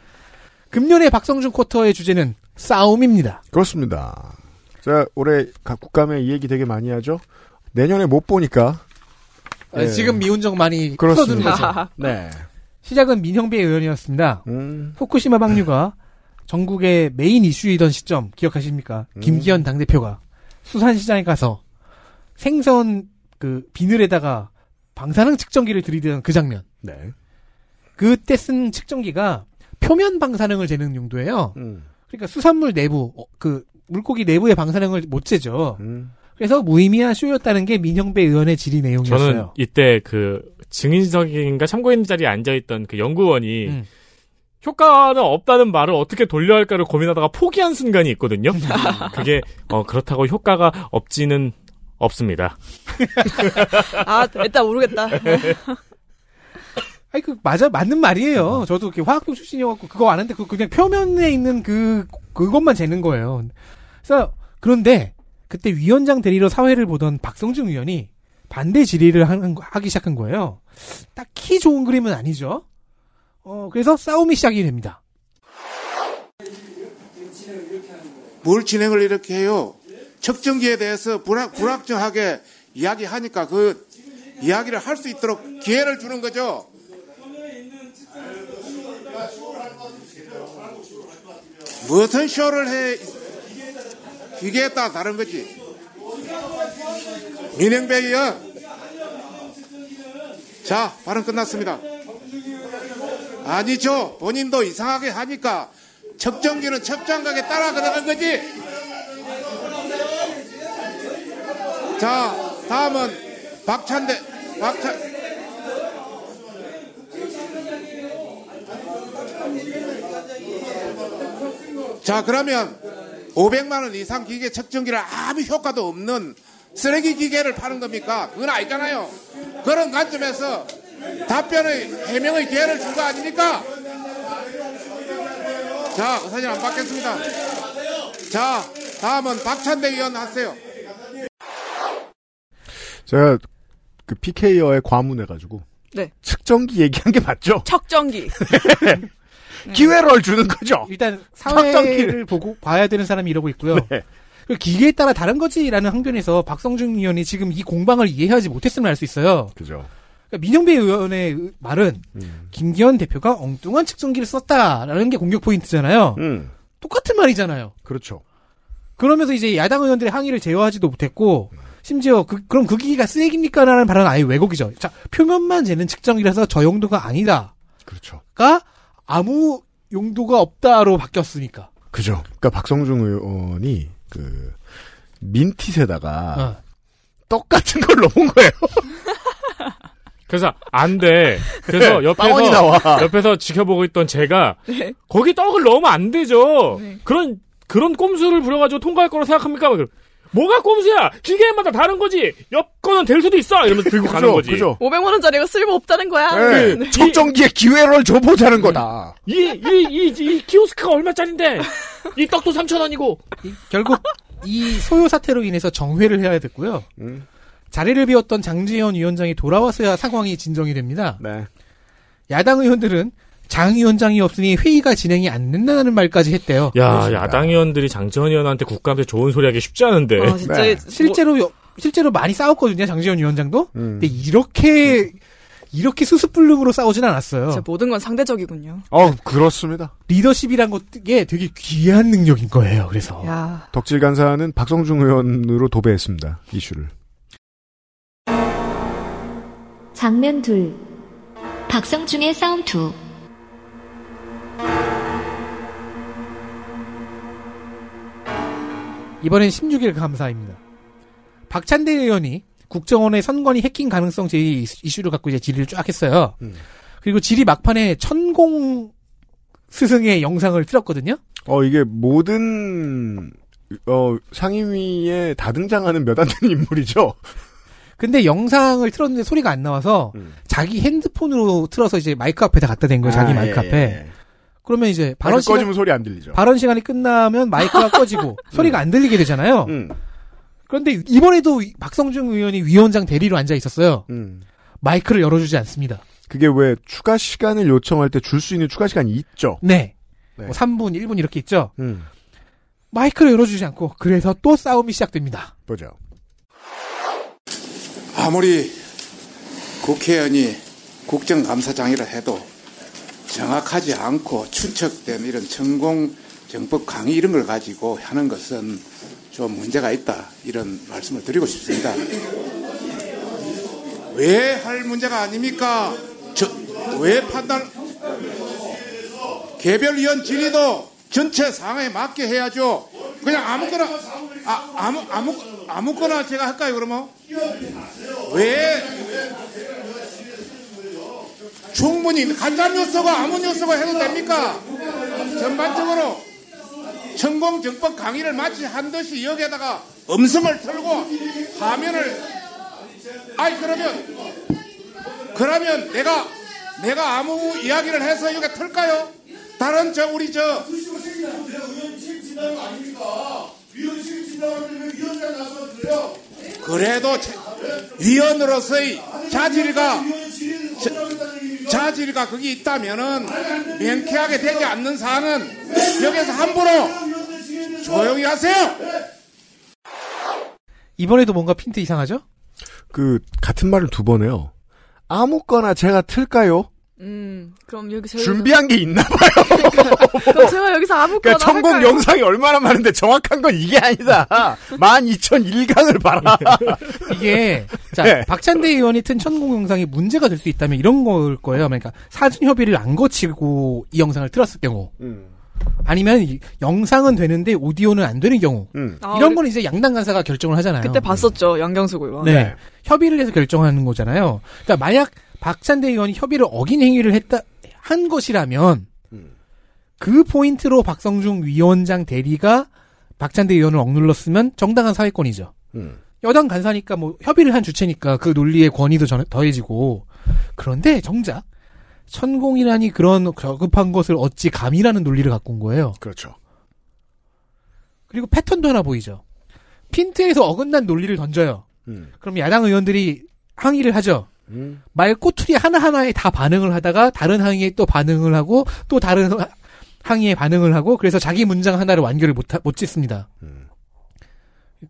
금년의 박성준 쿼터의 주제는 싸움입니다. 그렇습니다. 제가 올해 각 국감에 이 얘기 되게 많이 하죠. 내년에 못 보니까. 아, 네. 지금 미운정 많이 풀어두는. 거죠. 네. 시작은 민형배 의원이었습니다. 음. 후쿠시마 방류가 전국의 메인 이슈이던 시점 기억하십니까? 음. 김기현 당대표가 수산시장에 가서 생선 그 비늘에다가 방사능 측정기를 들이대는 그 장면. 네. 그때 쓴 측정기가 표면 방사능을 재는 용도예요. 음. 그러니까 수산물 내부, 어, 그 물고기 내부의 방사능을 못 재죠. 음. 그래서 무의미한 쇼였다는 게 민형배 의원의 질의 내용이었어요. 저는 이때 그 증인석인가 참고인 자리에 앉아있던 그 연구원이 음. 효과는 없다는 말을 어떻게 돌려야 할까를 고민하다가 포기한 순간이 있거든요. 그게 어, 그렇다고 효과가 없지는 없습니다. 아, 일단 모르겠다. 아니 그 맞아 맞는 말이에요. 저도 이렇게 화학도 출신이어갖고 그거 아는데 그 그냥 표면에 있는 그 그것만 재는 거예요. 그래서 그런데 그때 위원장 대리로 사회를 보던 박성중 의원이 반대 질의를 하는 거- 하기 시작한 거예요. 딱히 좋은 그림은 아니죠. 어 그래서 싸움이 시작이 됩니다. 뭘 진행을 이렇게 해요? 측정기에 대해서 불확, 불확정하게 이야기하니까 그 이야기를 할 수 있도록 기회를 주는 거죠. 무슨 쇼를 해? 기계에 따라 다른 거지. 의원. 자, 발언 끝났습니다. 아니죠. 본인도 이상하게 하니까 측정기는 측정각에 따라 들어간 거지. 자, 다음은 박찬대, 박찬. 자, 그러면 500만 원 이상 기계 측정기를 아무 효과도 없는 쓰레기 기계를 파는 겁니까? 그건 아니잖아요. 그런 관점에서 답변의 해명의 기회를 준 거 아닙니까? 자, 그 사진 안 받겠습니다. 자, 다음은 박찬대 의원 하세요. 제가 그 PK어에 과문해가지고 네. 측정기 얘기한 게 맞죠? 척정기. 기회를 주는 거죠. 일단. 사회를 보고 봐야 되는 사람이 이러고 있고요. 그 기계에 따라 다른 거지라는 항변에서 박성중 의원이 지금 이 공방을 이해하지 못했음을 알 수 있어요. 그죠. 그러니까 민영배 의원의 의- 말은 음. 김기현 대표가 엉뚱한 측정기를 썼다라는 게 공격 포인트잖아요. 음. 똑같은 말이잖아요. 그렇죠. 그러면서 이제 야당 의원들의 항의를 제어하지도 못했고 심지어 그, 그럼 그 기기가 쓰레기입니까라는 발언은 아예 왜곡이죠. 자 표면만 재는 측정기라서 저 용도가 아니다. 그렇죠. 가 아무 용도가 없다로 바뀌었으니까. 그죠. 그러니까 박성중 의원이 그 민티에다가 어. 떡 같은 걸 넣은 거예요. 그래서 안 돼. 그래서 네, 옆에서 나와. 옆에서 지켜보고 있던 제가 네. 거기 떡을 넣으면 안 되죠. 네. 그런 그런 꼼수를 부려가지고 통과할 거라 생각합니까? 막 뭐가 꼼수야? 기계마다 다른 거지. 옆 거는 될 수도 있어. 이러면서 들고 가는 거지. 500만 원짜리가 쓸모 없다는 거야. 네. 측정기에 기회를 줘보자는 거다. 이, 이, 이, 이 키오스크가 얼마짜린데? 이 떡도 3,000원이고. 결국 이 소요 사태로 인해서 정회를 해야 됐고요. 음. 자리를 비웠던 장지현 위원장이 돌아와서야 상황이 진정이 됩니다. 네. 야당 의원들은 장 위원장이 없으니 회의가 진행이 안 된다는 말까지 했대요. 야, 야당 의원들이 장지원 의원한테 국감에서 좋은 소리 하기 쉽지 않은데. 아, 진짜 네. 실제로 여- 실제로 많이 싸웠거든요. 장지현 위원장도. 음. 근데 이렇게 이렇게 수습불능으로 싸우진 않았어요. 진짜 모든 건 상대적이군요. 어, 그렇습니다. 리더십이란 것게 되게 귀한 능력인 거예요. 그래서 야. 덕질 간사는 박성중 의원으로 도배했습니다. 이슈를. 장면 둘. 박성중의 싸움투. 이번엔 16일 감사입니다. 박찬대 의원이 국정원의 선관위 해킹 가능성 제의 이슈를 갖고 이제 질의를 쫙 했어요. 음. 그리고 질의 막판에 천공 스승의 영상을 틀었거든요. 어, 이게 모든, 어, 상임위에 다등장하는 몇 안 되는 인물이죠. 근데 영상을 틀었는데 소리가 안 나와서 자기 핸드폰으로 틀어서 이제 마이크 앞에다 갖다 댄 거예요. 자기 아, 마이크 예, 앞에. 예. 그러면 이제 발언 마이크 시간 꺼지면 소리 안 들리죠. 발언 시간이 끝나면 마이크가 꺼지고 소리가 안 들리게 되잖아요. 음. 그런데 이번에도 이- 박성중 의원이 위원장 대리로 앉아 있었어요. 음. 마이크를 열어주지 않습니다. 그게 왜 추가 시간을 요청할 때 줄 수 있는 추가 시간이 있죠. 네. 네. 뭐 3분, 1분 이렇게 있죠. 음. 마이크를 열어주지 않고 그래서 또 싸움이 시작됩니다. 보죠. 아무리 국회의원이 국정감사장이라 해도 정확하지 않고 추측된 이런 전공 정법 강의 이런 걸 가지고 하는 것은 좀 문제가 있다 이런 말씀을 드리고 싶습니다. 왜 할 문제가 아닙니까? 저, 왜 판단 개별위원 질의도 전체 상황에 맞게 해야죠. 그냥 아무거나 아, 아무 아무 아무거나 제가 할까요 그러면? 왜 충분히 간접 요소가 아무 요소가 해도 됩니까? 전반적으로 천공 정법 강의를 마치 한 듯이 여기에다가 음성을 틀고 화면을 아니 그러면 그러면 내가 내가 아무 이야기를 해서 여기 틀까요? 다른 저 우리 저 그래도 자- 위원으로서의 자질과 자- 자질과 그게 있다면은 명쾌하게 되지 않는 사안은 여기서 함부로 조용히 하세요. 이번에도 뭔가 핀트 이상하죠? 그 같은 말을 두 번 해요. 아무거나 제가 틀까요? 음, 그럼 여기 제가 준비한 게 있나 봐요. 그럼 제가 여기서 아무거나 그러니까 천공 할까요? 영상이 얼마나 많은데 정확한 건 이게 아니다. 12,001강을 봐라. 이게 자 네. 박찬대 의원이 튼 천공 영상이 문제가 될 수 있다면 이런 걸 거예요. 그러니까 사전 협의를 안 거치고 이 영상을 틀었을 경우, 아니면 이 영상은 되는데 오디오는 안 되는 경우, 아, 이런 우리- 건 이제 양당 간사가 결정을 하잖아요. 그때 봤었죠 양경수 의원. 네. 협의를 해서 결정하는 거잖아요. 그러니까 만약 박찬대 의원이 협의를 어긴 행위를 했다 한 것이라면 그 포인트로 박성중 위원장 대리가 박찬대 의원을 억눌렀으면 정당한 사회권이죠. 여당 간사니까 뭐 협의를 한 주체니까 그 논리의 권위도 전- 더해지고 그런데 정작 천공이라니 그런 저급한 것을 어찌 감이라는 논리를 갖고 온 거예요. 그렇죠. 그리고 패턴도 하나 보이죠. 핀트에서 어긋난 논리를 던져요. 음. 그럼 야당 의원들이 항의를 하죠. 음. 말 꼬투리 하나하나에 다 반응을 하다가 다른 항의에 또 반응을 하고 또 다른 하- 항의에 반응을 하고 그래서 자기 문장 하나를 완결을 못, 하- 못 짓습니다.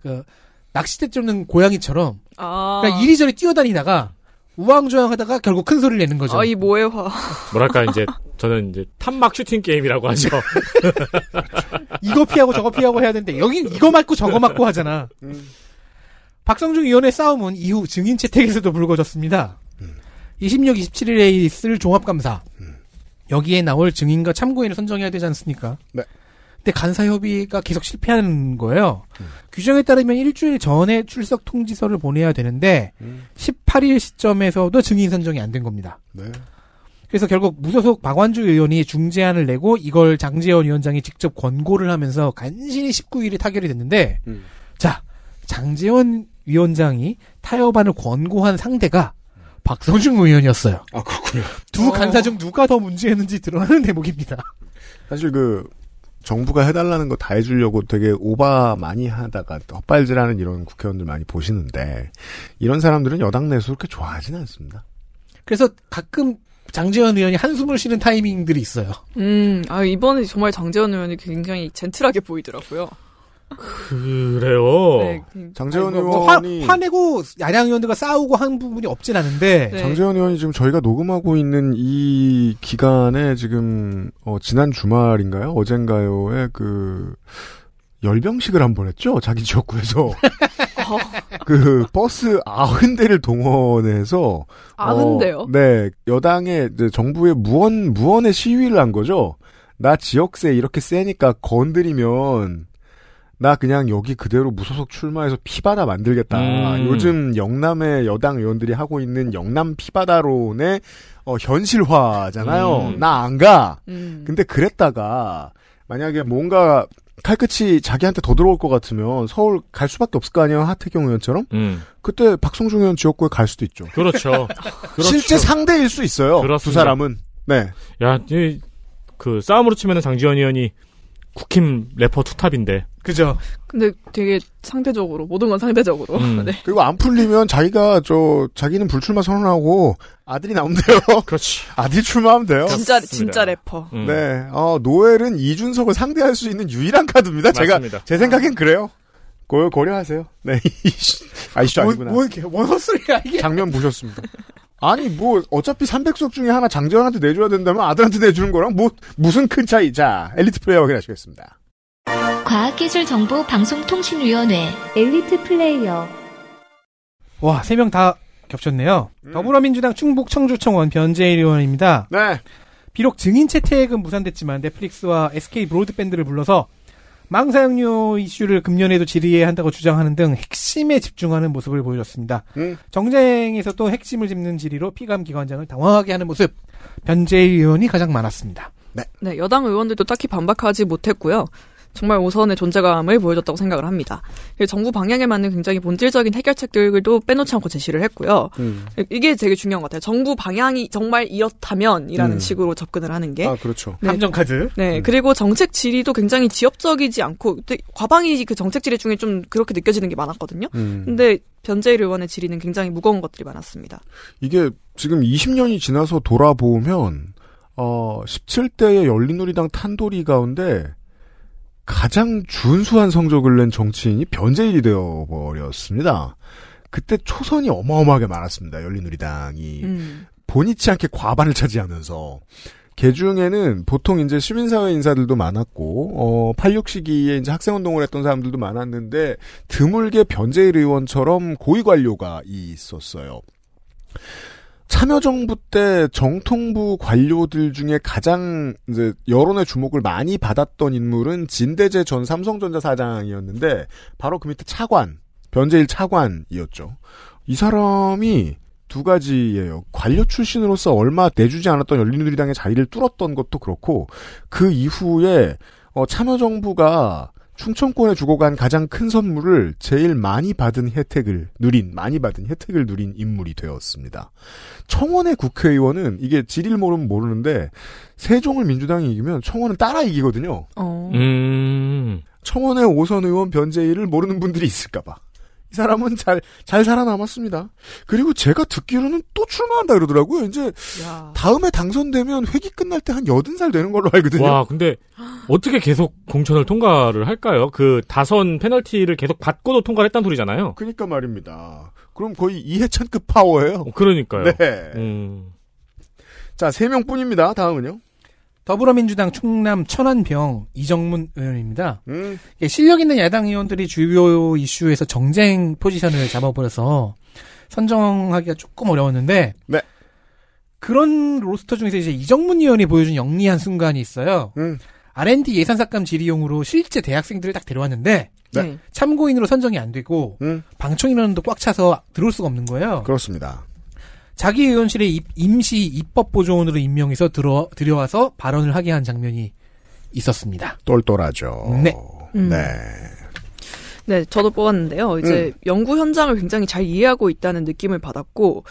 그러니까 낚싯대 쫓는 고양이처럼 아. 그러니까 이리저리 뛰어다니다가 우왕좌왕하다가 결국 큰 소리를 내는 거죠. 아, 이 모해화. 뭐랄까 이제 저는 이제 탐막 슈팅 게임이라고 하죠. 이거 피하고 저거 피하고 해야 되는데 여긴 이거 맞고 저거 맞고 하잖아. 박성중 의원의 싸움은 이후 증인 채택에서도 불거졌습니다. 26, 27일에 있을 종합감사. 여기에 나올 증인과 참고인을 선정해야 되지 않습니까? 네. 근데 간사협의가 계속 실패하는 거예요. 규정에 따르면 일주일 전에 출석 통지서를 보내야 되는데 18일 시점에서도 증인 선정이 안 된 겁니다. 네. 그래서 결국 무소속 박완주 의원이 중재안을 내고 이걸 장재원 위원장이 직접 권고를 하면서 간신히 19일에 타결이 됐는데 자 장재원 위원장이 타협안을 권고한 상대가 박성중 의원이었어요. 아 그렇군요. 두 간사 중 누가 더 문제였는지 드러나는 대목입니다. 사실 그 정부가 해달라는 거 다 해주려고 되게 오바 많이 하다가 헛발질하는 이런 국회의원들 많이 보시는데 이런 사람들은 여당 내에서 그렇게 좋아하진 않습니다. 그래서 가끔 장재원 의원이 한숨을 쉬는 타이밍들이 있어요. 음, 아, 이번에 정말 장재원 의원이 굉장히 젠틀하게 보이더라고요. 그래요. 네, 장재원 아니, 뭐 화, 의원이 화내고 야당 의원들과 싸우고 한 부분이 없진 않은데 네. 장재원 의원이 지금 저희가 녹음하고 있는 이 기간에 지금 어, 지난 주말인가요? 어젠가요에 그 열병식을 한 번 했죠. 자기 지역구에서 그 버스 아흔 대를 동원해서 아흔 대요? 어, 네 여당의 정부의 무언 무언의 시위를 한 거죠. 나 지역세 이렇게 세니까 건드리면 나 그냥 여기 그대로 무소속 출마해서 피바다 만들겠다. 음. 요즘 영남의 여당 의원들이 하고 있는 영남 피바다론의 어, 현실화잖아요. 음. 나안 가. 음. 근데 그랬다가 만약에 뭔가 칼끝이 자기한테 더 들어올 것 같으면 서울 갈 수밖에 없을 거 아니에요. 하태경 의원처럼. 음. 그때 박성중 의원 지역구에 갈 수도 있죠. 그렇죠. 그렇죠. 실제 상대일 수 있어요. 그렇습니다. 두 사람은. 네. 야, 이, 그 싸움으로 치면은 장지원 의원이 국힘 래퍼 투탑인데. 그죠. 근데 되게 상대적으로, 모든 건 상대적으로. 음. 네. 그리고 안 풀리면 자기가 저 자기는 불출마 선언하고 아들이 나오면 돼요. 그렇지. 아들이 출마하면 돼요. 진짜, 진짜 래퍼. 음. 네. 어, 노엘은 이준석을 상대할 수 있는 유일한 카드입니다. 제가 맞습니다. 제 생각엔 그래요. 고, 고려하세요. 네. 아이씨 뭔, 아니구나. 뭔, 개- 뭔 헛소리야 이게. 장면 보셨습니다. 아니 뭐 어차피 300석 중에 하나 장제원한테 내줘야 된다면 아들한테 내주는 거랑 뭐 무슨 큰 차이? 자 엘리트 플레이어 확인하시겠습니다. 과학기술정보방송통신위원회 엘리트 플레이어 와, 세 명 다 겹쳤네요. 더불어민주당 충북 청주청원 변재일 의원입니다. 네. 비록 증인 채택은 무산됐지만 넷플릭스와 SK 브로드밴드를 불러서 망사용료 이슈를 금년에도 질의해야 한다고 주장하는 등 핵심에 집중하는 모습을 보여줬습니다. 음. 정쟁에서 또 핵심을 짚는 질의로 피감 기관장을 당황하게 하는 모습 변재일 의원이 가장 많았습니다. 네, 여당 의원들도 딱히 반박하지 못했고요. 정말 오선의 존재감을 보여줬다고 생각을 합니다. 정부 방향에 맞는 굉장히 본질적인 해결책들도 빼놓지 않고 제시를 했고요. 음. 이게 되게 중요한 것 같아요. 정부 방향이 정말 이렇다면이라는 음. 식으로 접근을 하는 게. 아 그렇죠. 네. 함정 카드. 네, 그리고 정책 질의도 굉장히 지역적이지 않고 또 과방위 그 정책 질의 중에 좀 그렇게 느껴지는 게 많았거든요. 음. 근데 변재일 의원의 질의는 굉장히 무거운 것들이 많았습니다. 이게 지금 20년이 지나서 돌아보면 어 17대의 열린우리당 탄도리 가운데 가장 준수한 성적을 낸 정치인이 변재일이 되어버렸습니다. 그때 초선이 어마어마하게 많았습니다. 열린우리당이 음. 본의치 않게 과반을 차지하면서 개 중에는 보통 이제 시민사회 인사들도 많았고 어, 86 시기에 이제 학생운동을 했던 사람들도 많았는데 드물게 변재일 의원처럼 고위 관료가 있었어요. 참여정부 때 정통부 관료들 중에 가장 이제 여론의 주목을 많이 받았던 인물은 진대재 전 삼성전자 사장이었는데 바로 그 밑에 차관 변재일 차관이었죠. 이 사람이 두 가지예요. 관료 출신으로서 얼마 내주지 않았던 열린우리당의 자리를 뚫었던 것도 그렇고 그 이후에 어, 참여정부가 충청권에 주고 간 가장 큰 선물을 제일 많이 받은 혜택을 누린 많이 받은 혜택을 누린 인물이 되었습니다. 청원의 국회의원은 이게 지리를 모르면 모르는데 세종을 민주당이 이기면 청원은 따라 이기거든요. 어. 음. 청원의 오선 의원 변제일을 모르는 분들이 있을까봐. 이 사람은 잘, 잘 살아남았습니다. 그리고 제가 듣기로는 또 출마한다 그러더라고요. 이제, 다음에 당선되면 회기 끝날 때 한 80살 되는 걸로 알거든요. 와, 근데 어떻게 계속 공천을 통과를 할까요? 그 다선 페널티를 계속 받고도 통과를 했다는 소리잖아요. 그니까 말입니다. 그럼 거의 이해찬급 파워예요. 그러니까요. 네. 음. 자, 세 명 뿐입니다. 다음은요. 더불어민주당 충남 천안병 이정문 의원입니다. 음. 예, 실력 있는 야당 의원들이 주요 이슈에서 정쟁 포지션을 잡아버려서 선정하기가 조금 어려웠는데 네. 그런 로스터 중에서 이제 이정문 의원이 보여준 영리한 순간이 있어요. 음. R&D 예산 삭감 질의용으로 실제 대학생들을 딱 데려왔는데 네. 참고인으로 선정이 안 되고 음. 방청 인원도 꽉 차서 들어올 수가 없는 거예요. 그렇습니다. 자기 의원실에 입- 임시 입법 보조원으로 임명해서 들어 들여와서 발언을 하게 한 장면이 있었습니다. 똘똘하죠. 네. 음. 네. 네, 저도 뽑았는데요. 이제 연구 현장을 굉장히 잘 이해하고 있다는 느낌을 받았고,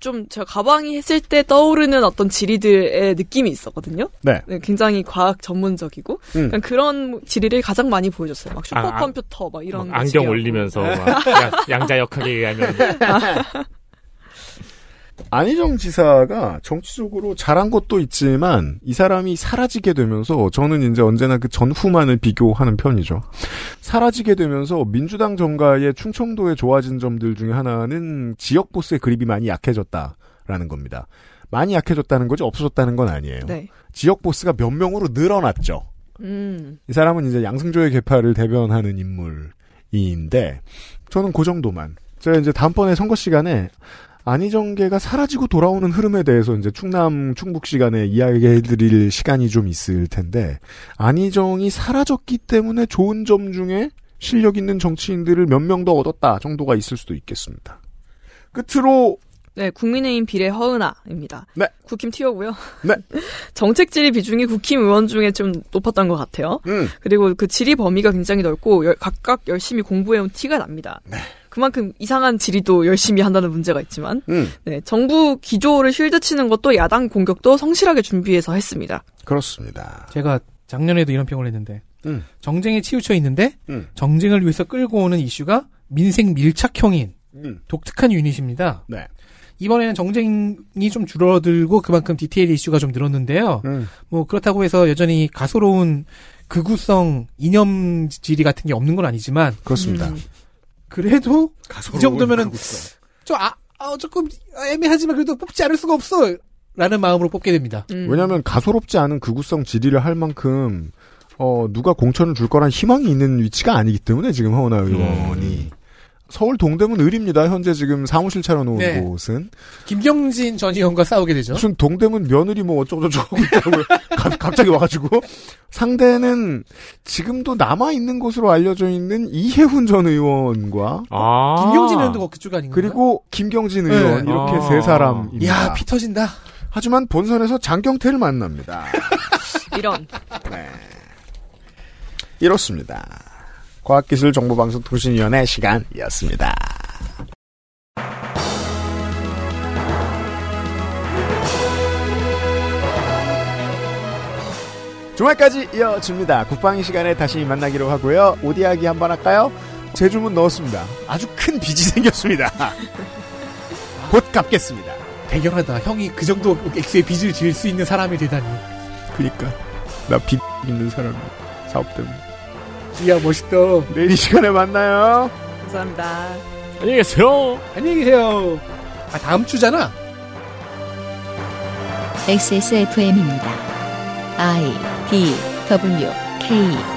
좀 제가 가방이 했을 때 떠오르는 어떤 질의들의 느낌이 있었거든요. 네. 굉장히 과학 전문적이고, 음. 그러니까 그런 질의를 가장 많이 보여줬어요. 막 아, 아, 슈퍼컴퓨터, 막 이런. 막 안경 질의하고. 올리면서 막 양- 양자역학에 의하면 안희정 지사가 정치적으로 잘한 것도 있지만 이 사람이 사라지게 되면서 저는 이제 언제나 그 전후만을 비교하는 편이죠. 사라지게 되면서 민주당 정가의 충청도에 좋아진 점들 중에 하나는 지역 보스의 그립이 많이 약해졌다라는 겁니다. 많이 약해졌다는 거지 없어졌다는 건 아니에요. 네. 지역 보스가 몇 명으로 늘어났죠. 음. 이 사람은 이제 양승조의 계파를 대변하는 인물인데 저는 그 정도만. 제가 이제 다음번에 선거 시간에 안희정계가 사라지고 돌아오는 흐름에 대해서 이제 충남 충북 시간에 이야기해드릴 시간이 좀 있을 텐데 안희정이 사라졌기 때문에 좋은 점 중에 실력 있는 정치인들을 몇 명 더 얻었다 정도가 있을 수도 있겠습니다. 끝으로 네, 국민의힘 비례 허은아입니다. 네. 국힘 튀어고요. 네. 정책 질의 비중이 국힘 의원 중에 좀 높았던 것 같아요. 음. 그리고 그 질의 범위가 굉장히 넓고 열- 각각 열심히 공부해온 티가 납니다. 네. 그만큼 이상한 질의도 열심히 한다는 문제가 있지만, 음. 네, 정부 기조를 실드 치는 것도 야당 공격도 성실하게 준비해서 했습니다. 그렇습니다. 제가 작년에도 이런 평을 했는데 음. 정쟁에 치우쳐 있는데 음. 정쟁을 위해서 끌고 오는 이슈가 민생 밀착형인 음. 독특한 유닛입니다. 네. 이번에는 정쟁이 좀 줄어들고 그만큼 디테일 이슈가 좀 늘었는데요. 음. 뭐 그렇다고 해서 여전히 가소로운 극우성 이념 질의 같은 게 없는 건 아니지만 그렇습니다. 음. 그래도 이 정도면은. 저 아, 아, 조금 애매하지만 그래도 뽑지 않을 수가 없어. 라는 마음으로 뽑게 됩니다. 음. 왜냐하면 가소롭지 않은 극우성 질의를 할 만큼 어 누가 공천을 줄 거란 희망이 있는 위치가 아니기 때문에 지금 허은하 의원이 서울 동대문 을입니다. 현재 지금 사무실 차려놓은 네. 곳은 김경진 전 의원과 싸우게 되죠. 무슨 동대문 며느리 뭐 어쩌고저쩌고 하고 있다고요. 갑- 갑자기 와가지고 상대는 지금도 남아 있는 것으로 알려져 있는 이혜훈 전 의원과 아. 김경진 의원도 그쪽 아닌가요? 그리고 김경진 네. 의원 이렇게 아. 세 사람입니다. 야, 피 터진다. 하지만 본선에서 장경태를 만납니다. 이런. 네. 이렇습니다. 과학기술정보방송통신위원회 시간이었습니다. 주말까지 이어집니다. 국방의 시간에 다시 만나기로 하고요. 오디아기 한번 할까요? 제 주문 넣었습니다. 아주 큰 빚이 생겼습니다. 곧 갚겠습니다. 대견하다. 형이 그 정도 액수의 빚을 지을 수 있는 사람이 되다니. 그니까 나 빚 있는 사람이 사업 때문에. 이야 멋있다. 내일 이 시간에 만나요. 감사합니다. 안녕히 계세요. 안녕히 계세요. 아 다음 주잖아. XSFM입니다. I D W K